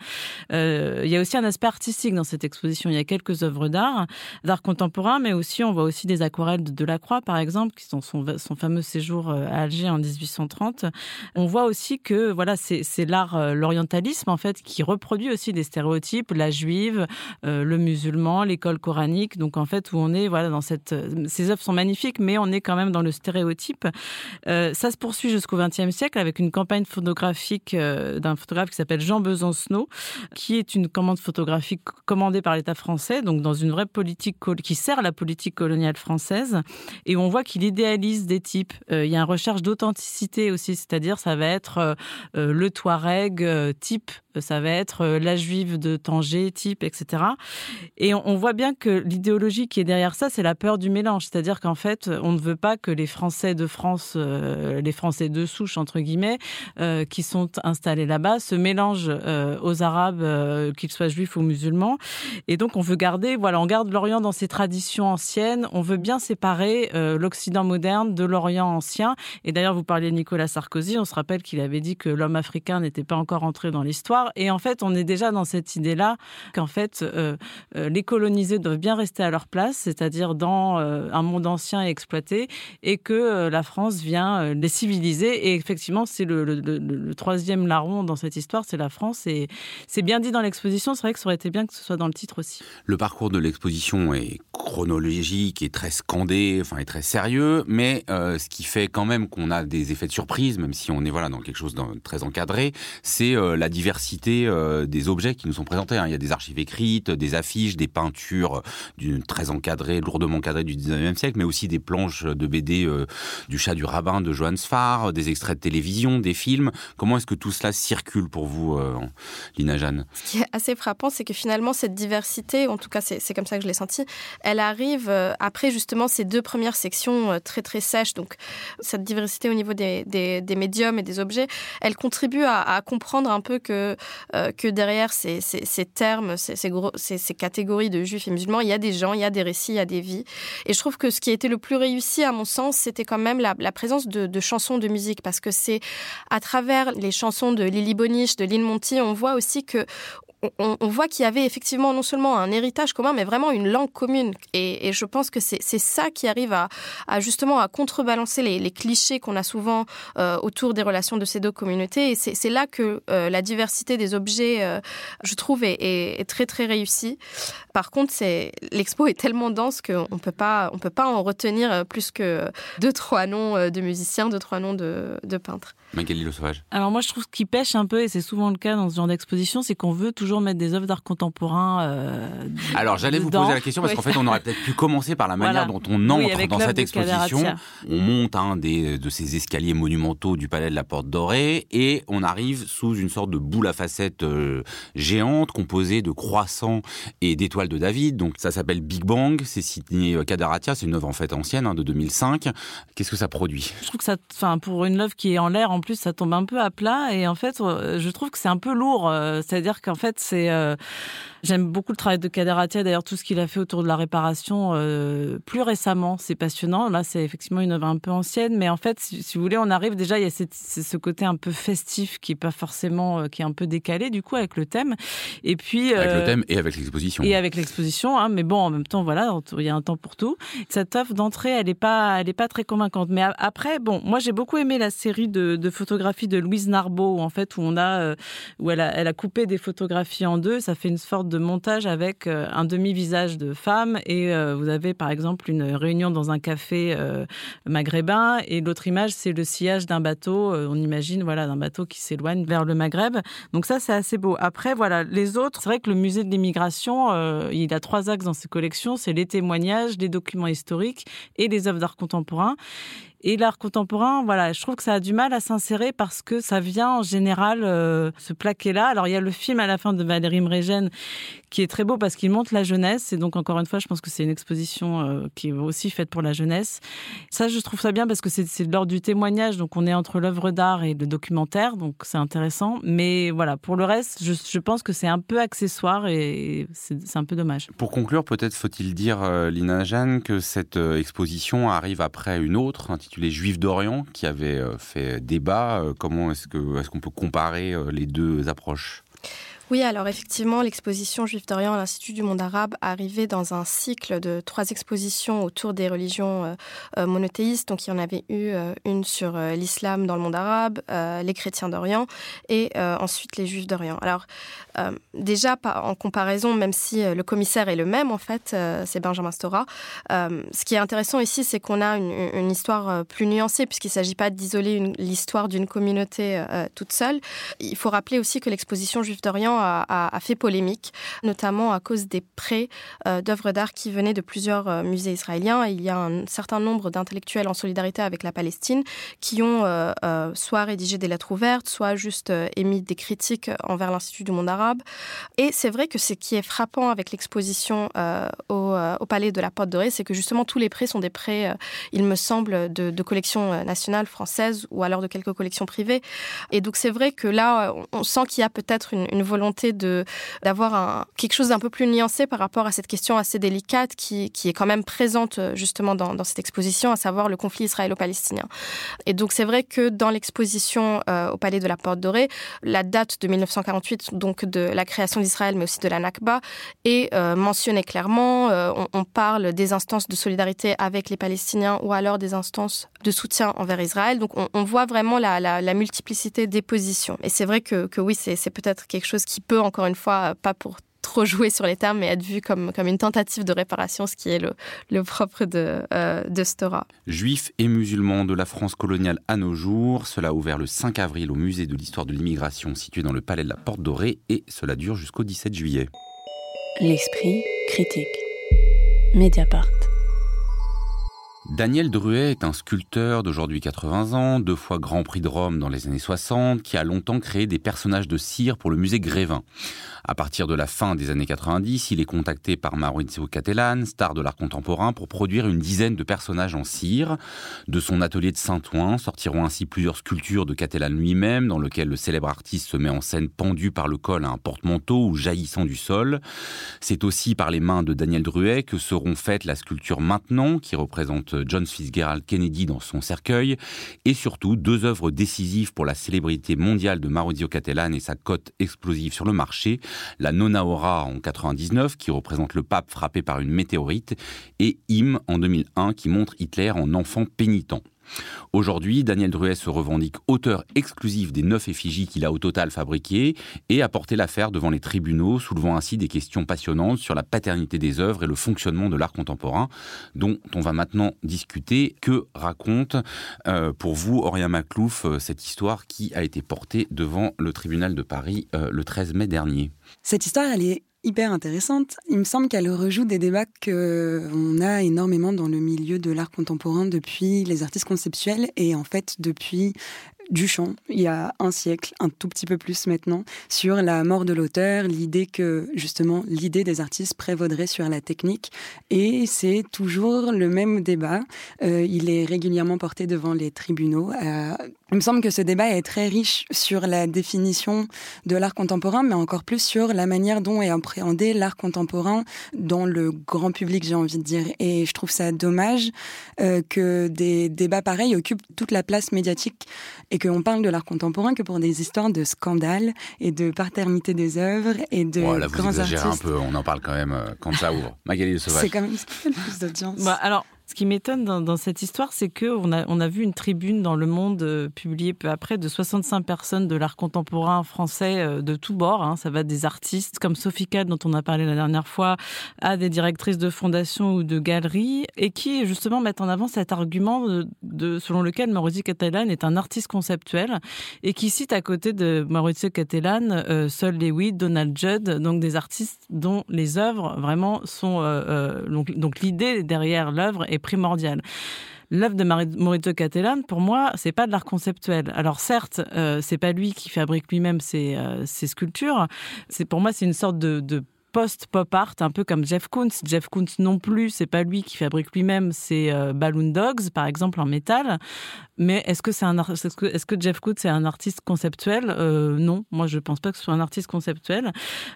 il y a aussi un aspect artistique dans cette exposition. Il y a quelques œuvres d'art, d'art contemporain, mais aussi on voit aussi des aquarelles de Delacroix, par exemple, qui sont son, son fameux séjour à Alger en 1830. On voit aussi que voilà, c'est euh, l'orientalisme en fait qui reproduit aussi des stéréotypes, la juive, euh, le musulman, l'école coranique. Donc en fait où on est voilà dans cette euh, ces œuvres sont magnifiques, mais on est quand même dans le stéréotype. ça se poursuit jusqu'au XXe siècle avec une campagne photographique d'un photographe qui s'appelle Jean Besancenot, qui est une commande photographique commandée par l'État français, donc dans une vraie politique qui sert la politique coloniale française. Et on voit qu'il idéalise des types. il y a une recherche d'authenticité aussi, c'est-à-dire ça va être le Touareg euh, type, ça va être euh, la juive de Tanger type, etc. Et on, voit bien que l'idéologie qui est derrière ça, c'est la peur du mélange. C'est-à-dire qu'en fait, on ne veut pas que les Français de France, euh, les Français de souche, entre guillemets, qui sont installés là-bas, se mélangent aux Arabes, qu'ils soient juifs ou musulmans. Et donc, on veut garder, voilà, on garde l'Orient dans ses traditions anciennes. On veut bien séparer l'Occident moderne de l'Orient ancien. Et d'ailleurs, vous parliez de Nicolas Sarkozy. On se rappelle qu'il avait dit que l'homme africain n'était pas encore entré dans l'histoire. Et en fait, on est déjà dans cette idée-là qu'en fait, euh, euh, les colonisés doivent bien rester à leur place, c'est-à-dire dans euh, un monde ancien et exploité, et que la France vient les civiliser. Et effectivement, c'est le, troisième larron dans cette histoire, c'est la France. Et c'est bien dit dans l'exposition. C'est vrai que ça aurait été bien que ce soit dans le titre aussi.
Le parcours de l'exposition est chronologique et très scandé, enfin, est très sérieux, mais ce qui fait quand même qu'on a des effets de surprise, même si on est voilà dans quelque chose de très encadré, c'est euh, la diversité euh, des objets qui nous sont présentés. Hein. Il y a des archives écrites, des affiches, des peintures d'une très encadrées, lourdement encadrées du 19e siècle, mais aussi des planches de BD euh, du chat du rabbin de Johannes Farr, des extraits de télévision, des films. Comment est-ce que tout cela circule pour vous, Lina Jeanne?
Ce qui est assez frappant, c'est que finalement, cette diversité, en tout cas c'est comme ça que je l'ai senti, elle arrive après justement ces deux premières sections très très sèches. Donc cette diversité au niveau des médiums et des objets, elle contribue à, comprendre un peu que, euh, que derrière ces, termes, ces, catégories de juifs et musulmans, il y a des gens, il y a des récits, il y a des vies. Et je trouve que ce qui été le plus réussi, à mon sens, c'était quand même la, présence de, chansons de musique, parce que c'est à travers les chansons de Lily Boniche, de Lynn Monty, on voit aussi que on, voit qu'il y avait effectivement non seulement un héritage commun, mais vraiment une langue commune. Et, je pense que c'est ça qui arrive à, justement à contrebalancer les, clichés qu'on a souvent euh, autour des relations de ces deux communautés. Et c'est là que euh, la diversité des objets, euh, je trouve, est, très très réussie. Par contre, l'expo est tellement dense qu'on on peut pas en retenir plus que deux trois noms de musiciens, deux trois noms de peintres.
Magali Le Sauvage.
Alors moi, je trouve ce qui pêche un peu, et c'est souvent le cas dans ce genre d'exposition, c'est qu'on veut toujours mettre des œuvres d'art contemporain. Euh,
Alors j'allais vous poser la question parce qu'en fait on aurait peut-être pu commencer par la manière dont on entre dans cette exposition. On monte un des, de ces escaliers monumentaux du palais de la Porte Dorée et on arrive sous une sorte de boule à facettes euh, géante composée de croissants et d'étoiles de David. Donc ça s'appelle Big Bang, c'est signé Kadaratia, c'est une œuvre en fait ancienne hein, de 2005. Qu'est-ce que ça produit?
Je trouve que ça, enfin pour une œuvre qui est en l'air, en plus ça tombe un peu à plat et en fait je trouve que c'est un peu lourd. Euh, c'est-à-dire qu'en fait c'est J'aime beaucoup le travail de Kadaratia, d'ailleurs tout ce qu'il a fait autour de la réparation euh, plus récemment, c'est passionnant. Là, c'est effectivement une œuvre un peu ancienne, mais en fait, si, vous voulez, on arrive déjà, il y a ce côté un peu festif qui est pas forcément, euh, qui est un peu décalé du coup avec le thème.
Et puis avec le euh, thème et avec l'exposition.
Et avec l'exposition, hein, mais bon, en même temps, voilà, il y a un temps pour tout. Cette œuvre d'entrée, elle est pas, elle est pas très convaincante. Mais après, bon, moi j'ai beaucoup aimé la série de, de photographies de Louise Narbeau, en fait, où on a, où elle a, elle a coupé des photographies en deux. Ça fait une sorte de montage avec euh, un demi-visage de femme et euh, vous avez par exemple une réunion dans un café euh, maghrébin et l'autre image c'est le sillage d'un bateau, on imagine voilà d'un bateau qui s'éloigne vers le Maghreb. Donc ça c'est assez beau. Après voilà, les autres, c'est vrai que le musée de l'immigration, il a trois axes dans ses collections, c'est les témoignages, les documents historiques et les œuvres d'art contemporain. Et l'art contemporain, voilà, je trouve que ça a du mal à s'insérer parce que ça vient en général euh, se plaquer là. Alors il y a le film à la fin de Valérie Mregen qui est très beau parce qu'il montre la jeunesse. Et donc encore une fois, je pense que c'est une exposition euh, qui est aussi faite pour la jeunesse. Ça, je trouve ça bien parce que c'est de l'ordre du témoignage. Donc on est entre l'œuvre d'art et le documentaire, donc c'est intéressant. Mais voilà, pour le reste, je, pense que c'est un peu accessoire et c'est un peu dommage.
Pour conclure, peut-être faut-il dire, euh, Lina Jeanne, que cette exposition arrive après une autre les Juifs d'Orient, qui avait euh, fait débat. Euh, comment est-ce qu'on est peut comparer euh, les deux approches?
Oui, alors effectivement, l'exposition Juif d'Orient à l'Institut du monde arabe arrivait dans un cycle de trois expositions autour des religions euh, euh, monothéistes. Donc il y en avait eu euh, une sur l'islam dans le monde arabe, les chrétiens d'Orient et ensuite les Juifs d'Orient. Déjà, en comparaison, même si le commissaire est le même, en fait, c'est Benjamin Stora, ce qui est intéressant ici, c'est qu'on a une, histoire plus nuancée puisqu'il ne s'agit pas d'isoler l'histoire d'une communauté toute seule. Il faut rappeler aussi que l'exposition Juif d'Orient a, fait polémique, notamment à cause des prêts euh, d'œuvres d'art qui venaient de plusieurs euh, musées israéliens. il y a un certain nombre d'intellectuels en solidarité avec la Palestine qui ont euh, soit rédigé des lettres ouvertes, soit juste émis des critiques envers l'Institut du monde arabe. Et c'est vrai que ce qui est frappant avec l'exposition au, Palais de la Porte Dorée, c'est que justement tous les prêts sont des prêts, il me semble, de, collections nationales françaises ou alors de quelques collections privées. Et donc c'est vrai que là, on sent qu'il y a peut-être une, volonté d'avoir quelque chose d'un peu plus nuancé par rapport à cette question assez délicate qui, est quand même présente euh, justement dans, dans, cette exposition, à savoir le conflit israélo-palestinien. Et donc c'est vrai que dans l'exposition euh, au Palais de la Porte Dorée, la date de 1948, donc de la création d'Israël, mais aussi de la Nakba, est euh, mentionnée clairement. On, on, parle des instances de solidarité avec les Palestiniens ou alors des instances de soutien envers Israël. Donc on, voit vraiment la, la, multiplicité des positions. Et c'est vrai que, que oui, c'est peut-être quelque chose qui peut, encore une fois, pas pour trop jouer sur les termes, mais être vu comme, comme une tentative de réparation, ce qui est le, le propre de, euh, de Stora.
Juifs et musulmans de la France coloniale à nos jours, cela a ouvert le 5 avril au musée de l'histoire de l'immigration situé dans le palais de la Porte Dorée et cela dure jusqu'au 17 juillet.
L'esprit critique. Mediapart.
Daniel Druet est un sculpteur d'aujourd'hui 80 ans, deux fois Grand Prix de Rome dans les années 60, qui a longtemps créé des personnages de cire pour le musée Grévin. À partir de la fin des années 90, il est contacté par Maurizio Cattelan, star de l'art contemporain, pour produire une dizaine de personnages en cire. De son atelier de Saint-Ouen sortiront ainsi plusieurs sculptures de Cattelan lui-même, dans lequel le célèbre artiste se met en scène pendu par le col à un porte-manteau ou jaillissant du sol. C'est aussi par les mains de Daniel Druet que seront faites la sculpture Maintenant, qui représente John Fitzgerald Kennedy dans son cercueil, et surtout deux œuvres décisives pour la célébrité mondiale de Maurizio Cattelan et sa cote explosive sur le marché, la Nona Ora en 99 qui représente le pape frappé par une météorite. Et Im en 2001 qui montre Hitler en enfant pénitent. Aujourd'hui, Daniel Druet se revendique auteur exclusif des neuf effigies qu'il a au total fabriquées et a porté l'affaire devant les tribunaux, soulevant ainsi des questions passionnantes sur la paternité des œuvres et le fonctionnement de l'art contemporain, dont on va maintenant discuter. Que raconte euh, pour vous, Aurélien Maclouf, euh, cette histoire qui a été portée devant le tribunal de Paris euh, le 13 mai dernier?
Cette histoire, elle est hyper intéressante. Il me semble qu'elle rejoue des débats qu'on a énormément dans le milieu de l'art contemporain depuis les artistes conceptuels et en fait depuis Duchamp, il y a un siècle, un tout petit peu plus maintenant, sur la mort de l'auteur, l'idée que justement l'idée des artistes prévaudrait sur la technique. Et c'est toujours le même débat. Euh, il est régulièrement porté devant les tribunaux. Euh, il me semble que ce débat est très riche sur la définition de l'art contemporain, mais encore plus sur la manière dont est appréhendé l'art contemporain dans le grand public, j'ai envie de dire. Et je trouve ça dommage euh, que des débats pareils occupent toute la place médiatique et qu'on parle de l'art contemporain que pour des histoires de scandales et de paternité des œuvres et de
oh, là, vous
grands
exagérez
artistes.
un peu, on en parle quand même euh, quand ça ouvre. Magali de Sauvage.
C'est quand même ce qui fait le plus d'audience.
Bah, alors, ce qui m'étonne dans, cette histoire, c'est qu'on a, on a vu une tribune dans Le Monde euh, publiée peu après de 65 personnes de l'art contemporain français euh, de tous bords. Hein. Ça va des artistes comme Sophie Cad, dont on a parlé la dernière fois, à des directrices de fondations ou de galeries, et qui justement mettent en avant cet argument selon lequel Maurizio Cattelan est un artiste conceptuel, et qui cite à côté de Maurizio Cattelan euh, Sol Lewitt, Donald Judd, donc des artistes dont les œuvres vraiment sont... Euh, donc l'idée derrière l'œuvre est primordial. L'œuvre de Maurizio Cattelan, pour moi, c'est pas de l'art conceptuel. Alors certes, euh, c'est pas lui qui fabrique lui-même ses, euh, sculptures. C'est pour moi, c'est une sorte de post-pop art, un peu comme Jeff Koons. Jeff Koons non plus, c'est pas lui qui fabrique lui-même ses euh, Balloon Dogs, par exemple, en métal. Mais est-ce que c'est un est-ce que, Jeff Koons est un artiste conceptuel? Euh, Non, moi je pense pas que ce soit un artiste conceptuel.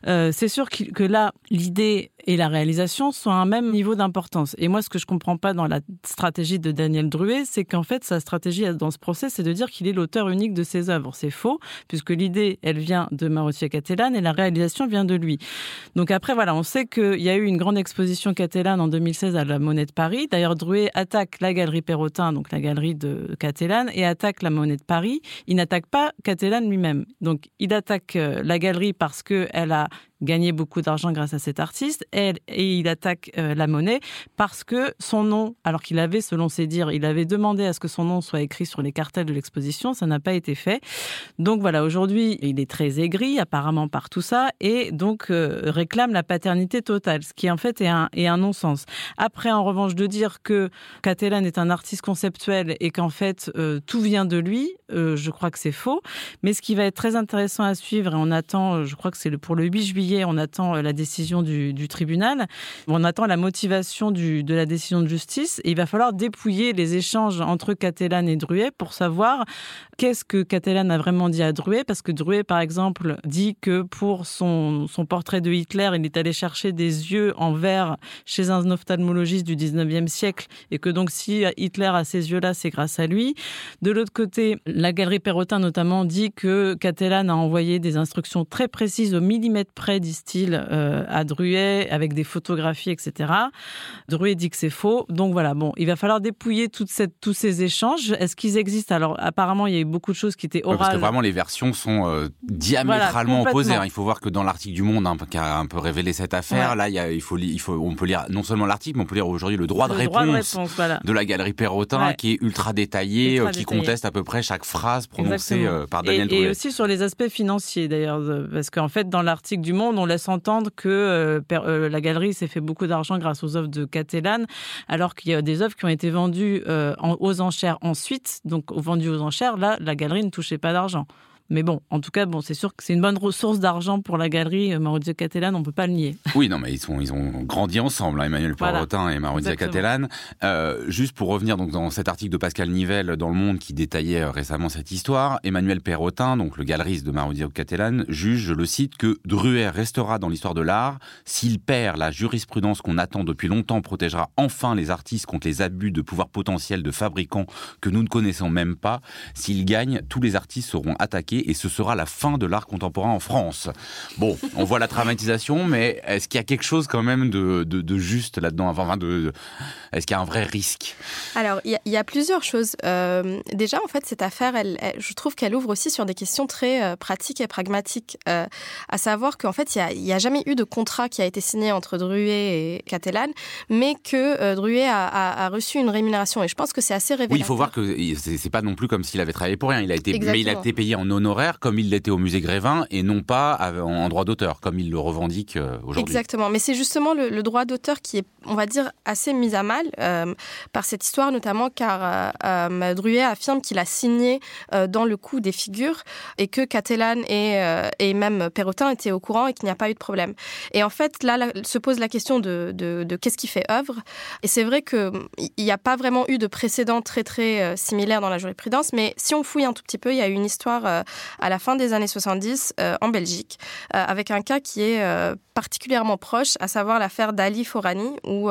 Euh, c'est sûr que là, l'idée et la réalisation sont à un même niveau d'importance. Et moi, ce que je comprends pas dans la stratégie de Daniel Druet, c'est qu'en fait, sa stratégie dans ce procès, c'est de dire qu'il est l'auteur unique de ses œuvres. C'est faux, puisque l'idée, elle vient de Mauricio Cattelan et la réalisation vient de lui. Donc après, voilà, on sait qu'il y a eu une grande exposition Cattelan en 2016 à la Monnaie de Paris. D'ailleurs, Druet attaque la galerie Perrotin, donc la galerie de Cattelan, et attaque la Monnaie de Paris. Il n'attaque pas Cattelan lui-même. Donc, il attaque la galerie parce qu'elle a gagné beaucoup d'argent grâce à cet artiste et, et il attaque euh, la monnaie parce que son nom, alors qu'il avait, selon ses dires, il avait demandé à ce que son nom soit écrit sur les cartels de l'exposition, ça n'a pas été fait. Donc voilà, aujourd'hui, il est très aigri apparemment par tout ça et donc euh, réclame la paternité totale, ce qui en fait est un, non-sens. Après, en revanche, de dire que Catalan est un artiste conceptuel et qu'en fait euh, tout vient de lui, je crois que c'est faux. Mais ce qui va être très intéressant à suivre, et on attend, je crois que c'est pour le 8 juillet, on attend la décision du, tribunal, on attend la motivation de la décision de justice, il va falloir dépouiller les échanges entre Catalan et Druet pour savoir qu'est-ce que Catalan a vraiment dit à Druet, parce que Druet, par exemple, dit que pour son, son portrait de Hitler, il est allé chercher des yeux en verre chez un ophtalmologiste du 19e siècle, et que donc si Hitler a ces yeux-là, c'est grâce à lui. De l'autre côté, la galerie Perrotin notamment dit que Catalan a envoyé des instructions très précises au millimètre près, disent-ils, euh, à Druet, avec des photographies, etc. Druet dit que c'est faux. Donc voilà, bon, il va falloir dépouiller toute cette, tous ces échanges. Est-ce qu'ils existent? Alors apparemment, il y a eu beaucoup de choses qui étaient orales.
Ouais, parce que vraiment, les versions sont euh, diamétralement
Voilà,
opposées. hein. Il faut voir que dans l'article du Monde, hein, qui a un peu révélé cette affaire,
Ouais.
là, il, y a, il, faut, il faut, on peut lire non seulement l'article, mais on peut lire aujourd'hui le droit de
Le
réponse.
droit de réponse, voilà.
de la galerie Perrotin
Ouais.
qui est ultra détaillé,
Ultra
euh, qui
détaillé.
conteste à peu près chaque phrase prononcée
Exactement.
par Daniel
et, et aussi sur les aspects financiers d'ailleurs, parce qu'en fait dans l'article du Monde, on laisse entendre que euh, euh, la galerie s'est fait beaucoup d'argent grâce aux œuvres de Catalan, alors qu'il y a des œuvres qui ont été vendues euh, aux enchères ensuite, donc vendues aux enchères, là la galerie ne touchait pas d'argent. Mais bon, en tout cas, bon, c'est sûr que c'est une bonne ressource d'argent pour la galerie euh, Maurizio Cattelan, on peut pas le nier.
Oui, non, mais ils, sont, ils ont grandi ensemble, hein, Emmanuel
Voilà.
Perrotin et Maurizio. Cattelan. Euh, juste pour revenir donc dans cet article de Pascal Nivelle dans Le Monde qui détaillait euh, récemment cette histoire, Emmanuel Perrotin, donc le galeriste de Maurizio Cattelan, juge, je le cite, que Druer restera dans l'histoire de l'art s'il perd la jurisprudence qu'on attend depuis longtemps protégera enfin les artistes contre les abus de pouvoir potentiel de fabricants que nous ne connaissons même pas. S'il gagne, tous les artistes seront attaqués Et ce sera la fin de l'art contemporain en France. Bon, on voit la dramatisation, mais est-ce qu'il y a quelque chose quand même de, de, juste là-dedans enfin, de, Est-ce qu'il y a un vrai risque?
Alors, il y, a plusieurs choses. Euh, déjà, en fait, cette affaire, elle, je trouve qu'elle ouvre aussi sur des questions très euh, pratiques et pragmatiques, euh, à savoir qu'en fait, il n'y a, a, jamais eu de contrat qui a été signé entre Druet et Catalan, mais que Druet a, a, reçu une rémunération. Et je pense que c'est assez révélateur.
Oui, il faut voir que c'est pas non plus comme s'il avait travaillé pour rien. Il a été, mais il a été payé en honoraire comme il l'était au musée Grévin et non pas en droit d'auteur comme il le revendique aujourd'hui.
Exactement. Mais c'est justement le, droit d'auteur qui est, on va dire, assez mis à mal par cette histoire, notamment car euh, Druet affirme qu'il a signé euh, dans le coup des figures et que Catalan et, euh, et même Perrotin étaient au courant et qu'il n'y a pas eu de problème. Et en fait, là, se pose la question de, de, qu'est-ce qui fait œuvre. Et c'est vrai qu'il n'y a pas vraiment eu de précédent très très similaire dans la jurisprudence, mais si on fouille un tout petit peu, il y a eu une histoire à la fin des années 70 en Belgique avec un cas qui est particulièrement proche, à savoir l'affaire d'Ali Forani, où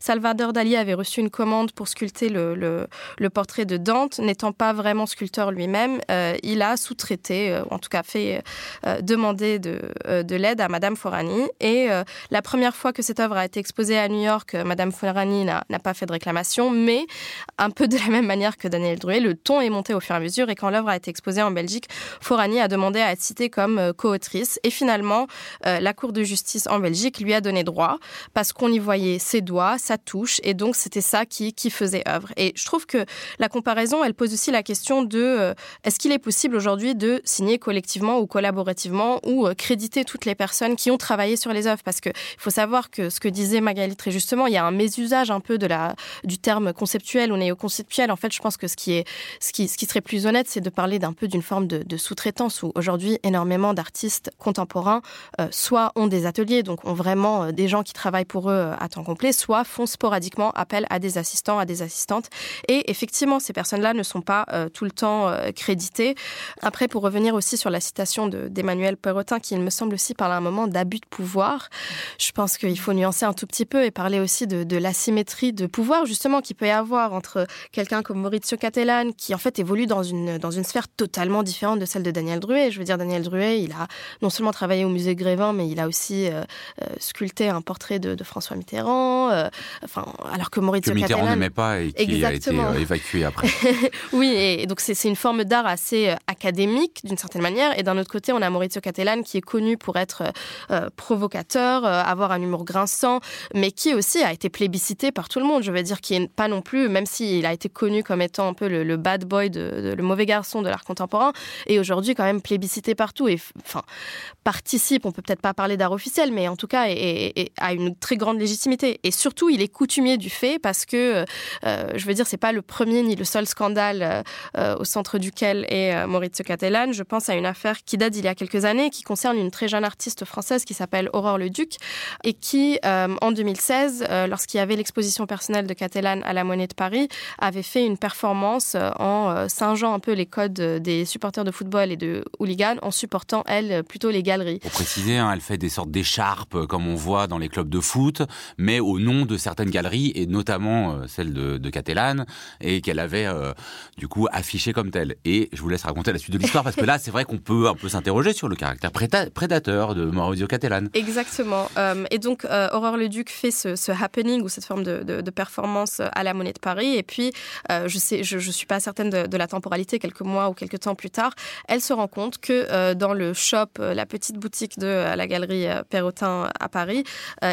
Salvador Dali avait reçu une commande pour sculpter le, portrait de Dante, n'étant pas vraiment sculpteur lui-même, euh, il a sous-traité, euh, en tout cas fait euh, demander de, de l'aide à Madame Forani. Et la première fois que cette œuvre a été exposée à New York, Madame Forani n'a pas fait de réclamation, mais un peu de la même manière que Daniel Druet, le ton est monté au fur et à mesure. Et quand l'œuvre a été exposée en Belgique, Forani a demandé à être citée comme co-autrice. Et finalement, la Cour de justice en Belgique lui a donné droit parce qu'on y voyait ses doigts, sa touche, et donc c'était ça qui, qui faisait œuvre. Et je trouve que la comparaison, elle pose aussi la question de euh, est-ce qu'il est possible aujourd'hui de signer collectivement ou collaborativement ou euh, créditer toutes les personnes qui ont travaillé sur les œuvres? Parce qu'il faut savoir que ce que disait Magali très justement, il y a un mésusage un peu de la, du terme conceptuel ou néo-conceptuel. En fait, je pense que ce qui, est, ce qui, ce qui serait plus honnête, c'est de parler d'un peu d'une forme de, sous-traitance où aujourd'hui, énormément d'artistes contemporains euh, soit ont des ateliers, donc ont vraiment des gens qui travaillent pour eux à temps complet, soit font sporadiquement appel à des assistants, à des assistantes. Et effectivement, ces personnes-là ne sont pas euh, tout le temps euh, créditées. Après, pour revenir aussi sur la citation d'Emmanuel Perrotin, qui, il me semble aussi, parle à un moment d'abus de pouvoir, je pense qu'il faut nuancer un tout petit peu et parler aussi de, l'asymétrie de pouvoir, justement, qu'il peut y avoir entre quelqu'un comme Maurizio Cattelan, qui en fait évolue dans une, dans une sphère totalement différente de celle de Daniel Druet. Je veux dire, Daniel Druet, il a non seulement travaillé au musée Grévin, mais il a aussi euh, sculpté un portrait de, François Mitterrand. enfin, alors que Maurizio
que Mitterrand
n'aimait
pas et qui a été évacué après. <laughs>
oui, et donc c'est une forme d'art assez euh, académique d'une certaine manière. Et d'un autre côté, on a Maurizio Cattelan qui est connu pour être euh, provocateur, euh, avoir un humour grinçant, mais qui aussi a été plébiscité par tout le monde. Je veux dire, qui est pas non plus, même s'il a été connu comme étant un peu le, bad boy, de, le mauvais garçon de l'art contemporain, et aujourd'hui quand même plébiscité partout. Et enfin, participe, on peut peut-être pas parler d'art officiel, mais en tout cas, et, a une très grande légitimité. Et surtout, il est coutumier du fait parce que, je veux dire, c'est pas le premier ni le seul scandale euh, euh, au centre duquel est euh, Maurizio Cattelan. Je pense à une affaire qui date d'il y a quelques années, qui concerne une très jeune artiste française qui s'appelle Aurore Le Duc et qui, en 2016, lorsqu'il y avait l'exposition personnelle de Cattelan à la Monnaie de Paris, avait fait une performance en singeant un peu les codes des supporters de football et de hooligans en supportant, elle, plutôt les galeries.
Pour préciser, hein, elle fait des sortes d'écharpes, comme on voit dans les clubs de foot, mais au nom de certaines galeries, et notamment celle de, de et qu'elle avait euh, du coup affiché comme telle. Et je vous laisse raconter la suite de l'histoire parce que là, c'est vrai qu'on peut un peu s'interroger sur le caractère prédateur de Maurizio Cattelan.
Exactement. Euh, et donc, euh, Aurore Leduc fait ce, happening ou cette forme de, performance à la Monnaie de Paris. Et puis, je sais, je, suis pas certaine de, la temporalité, quelques mois ou quelques temps plus tard, elle se rend compte que dans le shop, la petite boutique de la galerie Perrotin à Paris,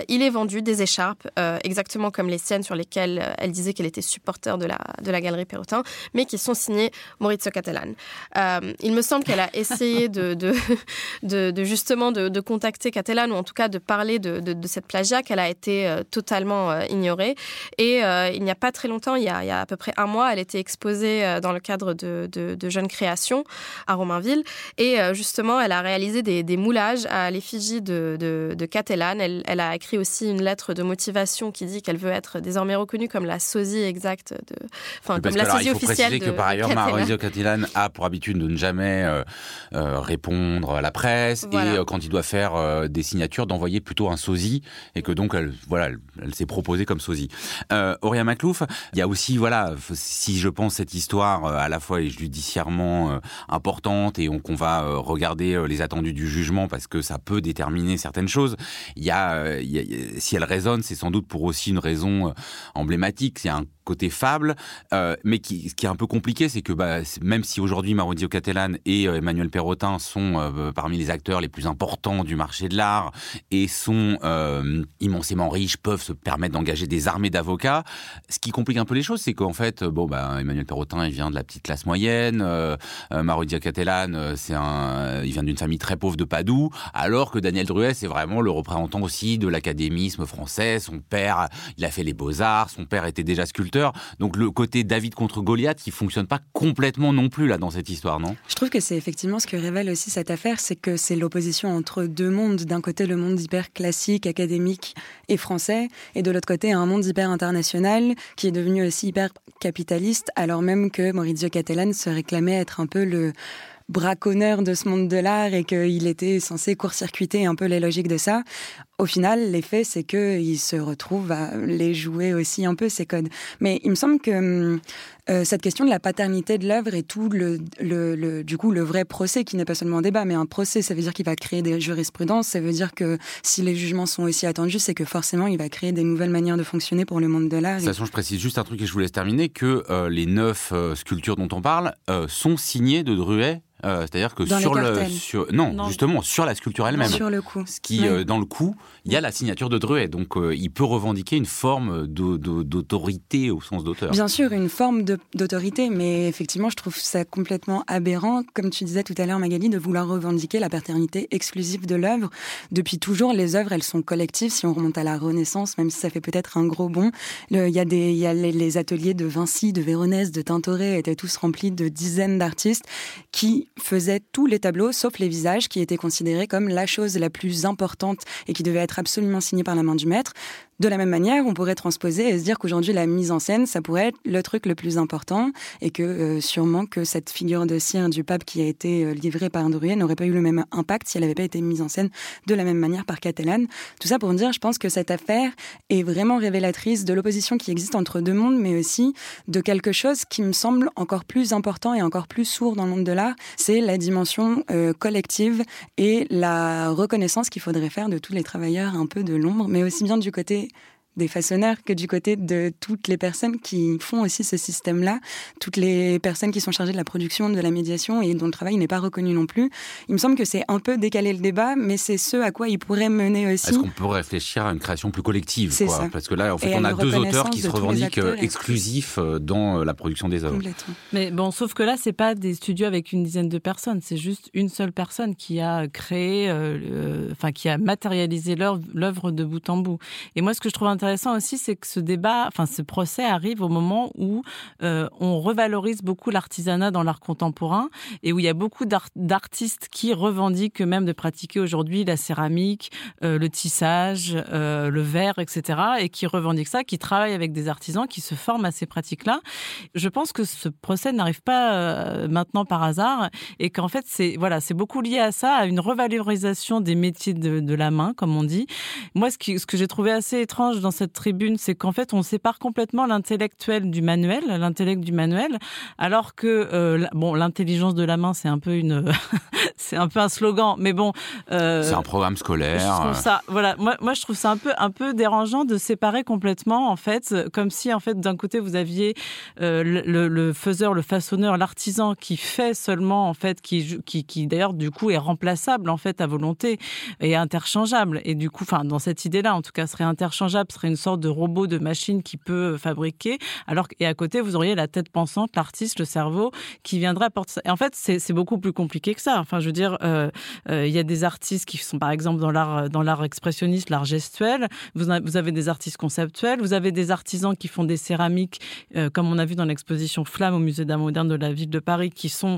il est vendu des écharpes exactement comme les siennes sur lesquelles elle disait qu'elle était supporter de la, de la galerie Perrotin, mais qui sont signées Maurizio Catalan. Euh, il me semble qu'elle a <laughs> essayé de, de, justement de, contacter Catalan, ou en tout cas de parler de, cette plagiat qu'elle a été euh, totalement euh, ignorée. Et il n'y a pas très longtemps, il y a, à peu près un mois, elle était exposée dans le cadre de, Jeunes Créations à Romainville. Et justement, elle a réalisé des, moulages à l'effigie de, de, Catalan. Elle, elle, a écrit aussi une lettre de motivation qui dit qu'elle veut être désormais reconnue comme la sosie exacte de,
Enfin, comme la il faut préciser que par ailleurs, Maurizio Cattelan a pour habitude de ne jamais répondre à la presse et quand il doit faire des signatures d'envoyer plutôt un sosie et que donc elle, voilà, elle, s'est proposée comme sosie. Auria Maclouf, il y a aussi voilà, si je pense cette histoire à la fois est judiciairement importante et qu'on va regarder les attendus du jugement parce que ça peut déterminer certaines choses. Il y a, si elle résonne, c'est sans doute pour aussi une raison emblématique. C'est un côté fable, euh, mais qui, ce qui est un peu compliqué, c'est que bah, même si aujourd'hui Maurizio Cattelan et euh, Emmanuel Perrotin sont euh, parmi les acteurs les plus importants du marché de l'art et sont immensément riches, peuvent se permettre d'engager des armées d'avocats, ce qui complique un peu les choses, c'est qu'en fait, bon, bah, Emmanuel Perrotin, il vient de la petite classe moyenne, Maurizio Cattelan, c'est un, il vient d'une famille très pauvre de Padoue, alors que Daniel Druet, c'est vraiment le représentant aussi de l'académisme français. Son père, il a fait les beaux-arts, son père était déjà sculpteur donc le côté David contre Goliath qui fonctionne pas complètement non plus là dans cette histoire, non?
Je trouve que c'est effectivement ce que révèle aussi cette affaire, c'est que c'est l'opposition entre deux mondes. D'un côté, le monde hyper classique, académique et français, et de l'autre côté, un monde hyper international qui est devenu aussi hyper capitaliste, alors même que Maurizio Cattelan se réclamait être un peu le braconneur de ce monde de l'art et qu'il était censé court-circuiter un peu les logiques de ça. Au final, l'effet, c'est qu'il se retrouve à les jouer aussi un peu, ces codes. Mais il me semble que hum, euh, cette question de la paternité de l'œuvre et tout le, le, du coup, le vrai procès, qui n'est pas seulement un débat, mais un procès, ça veut dire qu'il va créer des jurisprudences, ça veut dire que si les jugements sont aussi attendus, c'est que forcément, il va créer des nouvelles manières de fonctionner pour le monde de l'art. De
toute façon, je précise juste un truc et je vous laisse terminer, que euh, les neuf euh, sculptures dont on parle sont signées de Druet euh, c'est-à-dire que sur le sur, non, justement sur la sculpture elle-même.
Sur le coup.
Ce qui euh, dans le coup, il y a la signature de Druet, donc euh, il peut revendiquer une forme d'autorité au sens d'auteur.
Bien sûr, une forme d'autorité, mais effectivement, je trouve ça complètement aberrant, comme tu disais tout à l'heure, Magali, de vouloir revendiquer la paternité exclusive de l'œuvre. Depuis toujours, les œuvres, elles sont collectives. Si on remonte à la Renaissance, même si ça fait peut-être un gros bond, il y a les, ateliers de Vinci, de Véronèse, de Tintoret étaient tous remplis de dizaines d'artistes qui faisait tous les tableaux, sauf les visages, qui étaient considérés comme la chose la plus importante et qui devait être absolument signée par la main du maître. De la même manière, on pourrait transposer et se dire qu'aujourd'hui, la mise en scène, ça pourrait être le truc le plus important et que euh, sûrement que cette figure de cire du pape qui a été euh, livrée par Druet n'aurait pas eu le même impact si elle n'avait pas été mise en scène de la même manière par Catalan. Tout ça pour dire, je pense que cette affaire est vraiment révélatrice de l'opposition qui existe entre deux mondes, mais aussi de quelque chose qui me semble encore plus important et encore plus sourd dans le monde de l'art, c'est la dimension euh, collective et la reconnaissance qu'il faudrait faire de tous les travailleurs un peu de l'ombre, mais aussi bien du côté des façonneurs que du côté de toutes les personnes qui font aussi ce système-là, toutes les personnes qui sont chargées de la production, de la médiation et dont le travail n'est pas reconnu non plus. Il me semble que c'est un peu décaler le débat, mais c'est ce à quoi il pourrait mener aussi.
Est-ce qu'on peut réfléchir à une création plus collective quoi ça. Parce que là, en fait, on a deux auteurs qui se revendiquent euh, exclusifs euh, dans euh, la production des œuvres.
Mais bon, sauf que là, c'est pas des studios avec une dizaine de personnes, c'est juste une seule personne qui a créé, enfin, qui a matérialisé l'œuvre de bout en bout. Et moi, ce que je trouve intéressant intéressant aussi, c'est que ce débat, enfin ce procès arrive au moment où euh, on revalorise beaucoup l'artisanat dans l'art contemporain et où il y a beaucoup d'artistes qui revendiquent même de pratiquer aujourd'hui la céramique, euh, le tissage, euh, le verre, etc. et qui revendiquent ça, qui travaillent avec des artisans, qui se forment à ces pratiques-là. Je pense que ce procès n'arrive pas maintenant par hasard et qu'en fait c'est voilà c'est beaucoup lié à ça, à une revalorisation des métiers de, la main, comme on dit. Moi, ce que j'ai trouvé assez étrange dans cette tribune, c'est qu'en fait, on sépare complètement l'intellectuel du manuel, l'intellect du manuel, alors que euh, bon, l'intelligence de la main, c'est un peu une, <laughs> c'est un peu un slogan, mais bon.
Euh, c'est un programme scolaire.
Je trouve ça, voilà, moi, moi, je trouve ça un peu, un peu dérangeant de séparer complètement, en fait, comme si, en fait, d'un côté, vous aviez euh, le, le, faiseur, le façonneur, l'artisan qui fait seulement, en fait, qui, qui, qui d'ailleurs, du coup, est remplaçable, en fait, à volonté et interchangeable. Et du coup, enfin, dans cette idée-là, en tout cas, serait interchangeable, une sorte de robot, de machine qui peut fabriquer. Alors et à côté, vous auriez la tête pensante, l'artiste, le cerveau, qui viendrait apporter ça. Et en fait, c'est beaucoup plus compliqué que ça. Enfin, je veux dire, euh, euh, il y a des artistes qui sont, par exemple, dans l'art dans l'art expressionniste, l'art gestuel. Vous, avez des artistes conceptuels. Vous avez des artisans qui font des céramiques, euh, comme on a vu dans l'exposition Flamme au musée d'art moderne de la ville de Paris, qui sont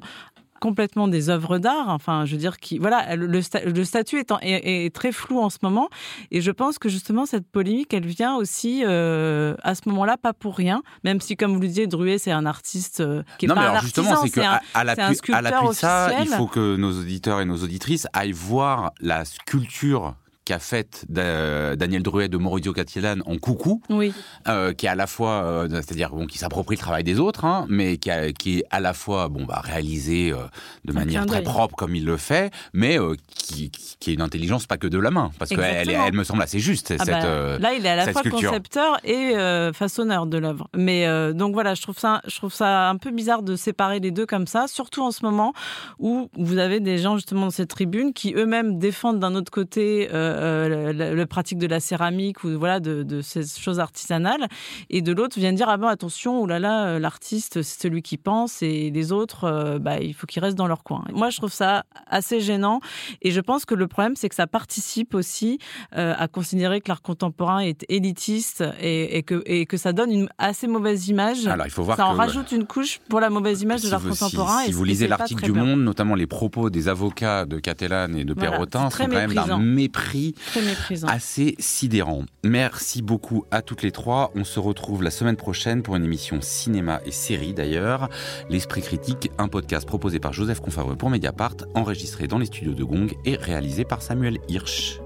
complètement des œuvres d'art. Enfin, je veux dire, qui, voilà, le, le statut est, est, très flou en ce moment. Et je pense que justement, cette polémique, elle vient aussi euh, à ce moment-là, pas pour rien. Même si, comme vous le disiez, Druet, c'est un artiste euh, qui est
non,
pas
mais
un
alors justement, c'est que à, l'appui de ça, il faut que nos auditeurs et nos auditrices aillent voir la sculpture qu'a faite Daniel Druet de Maurizio Cattelan en coucou,
oui.
euh, qui est à la fois, euh, c'est-à-dire bon, qui s'approprie le travail des autres, hein, mais qui, a, qui, est à la fois bon, bah, réalisé euh, de manière très propre comme il le fait, mais qui, qui, est une intelligence pas que de la main, parce qu'elle elle me semble assez juste.
Ah
cette,
bah, là, il est à la fois
sculpture.
concepteur et façonneur de l'œuvre. Mais donc voilà, je trouve ça, je trouve ça un peu bizarre de séparer les deux comme ça, surtout en ce moment où vous avez des gens justement dans cette tribune qui eux-mêmes défendent d'un autre côté euh, la, la, pratique de la céramique ou voilà de, de ces choses artisanales, et de l'autre viennent dire ah ben attention, oh là là, l'artiste c'est celui qui pense et les autres, euh, bah, il faut qu'ils restent dans leur coin. Moi, je trouve ça assez gênant, et je pense que le problème c'est que ça participe aussi euh, à considérer que l'art contemporain est élitiste et, et, que et que ça donne une assez mauvaise image.
Alors il faut voir
ça en
que,
rajoute une couche pour la mauvaise image
si
de l'art contemporain.
Si, si vous lisez l'article du Monde, notamment les propos des avocats de Catalan et de
voilà,
Perrotin, sont quand même d'un mépris assez sidérant. Merci beaucoup à toutes les trois. On se retrouve la semaine prochaine pour une émission cinéma et série d'ailleurs. L'Esprit Critique, un podcast proposé par Joseph Confavreux pour Mediapart, enregistré dans les studios de Gong et réalisé par Samuel Hirsch.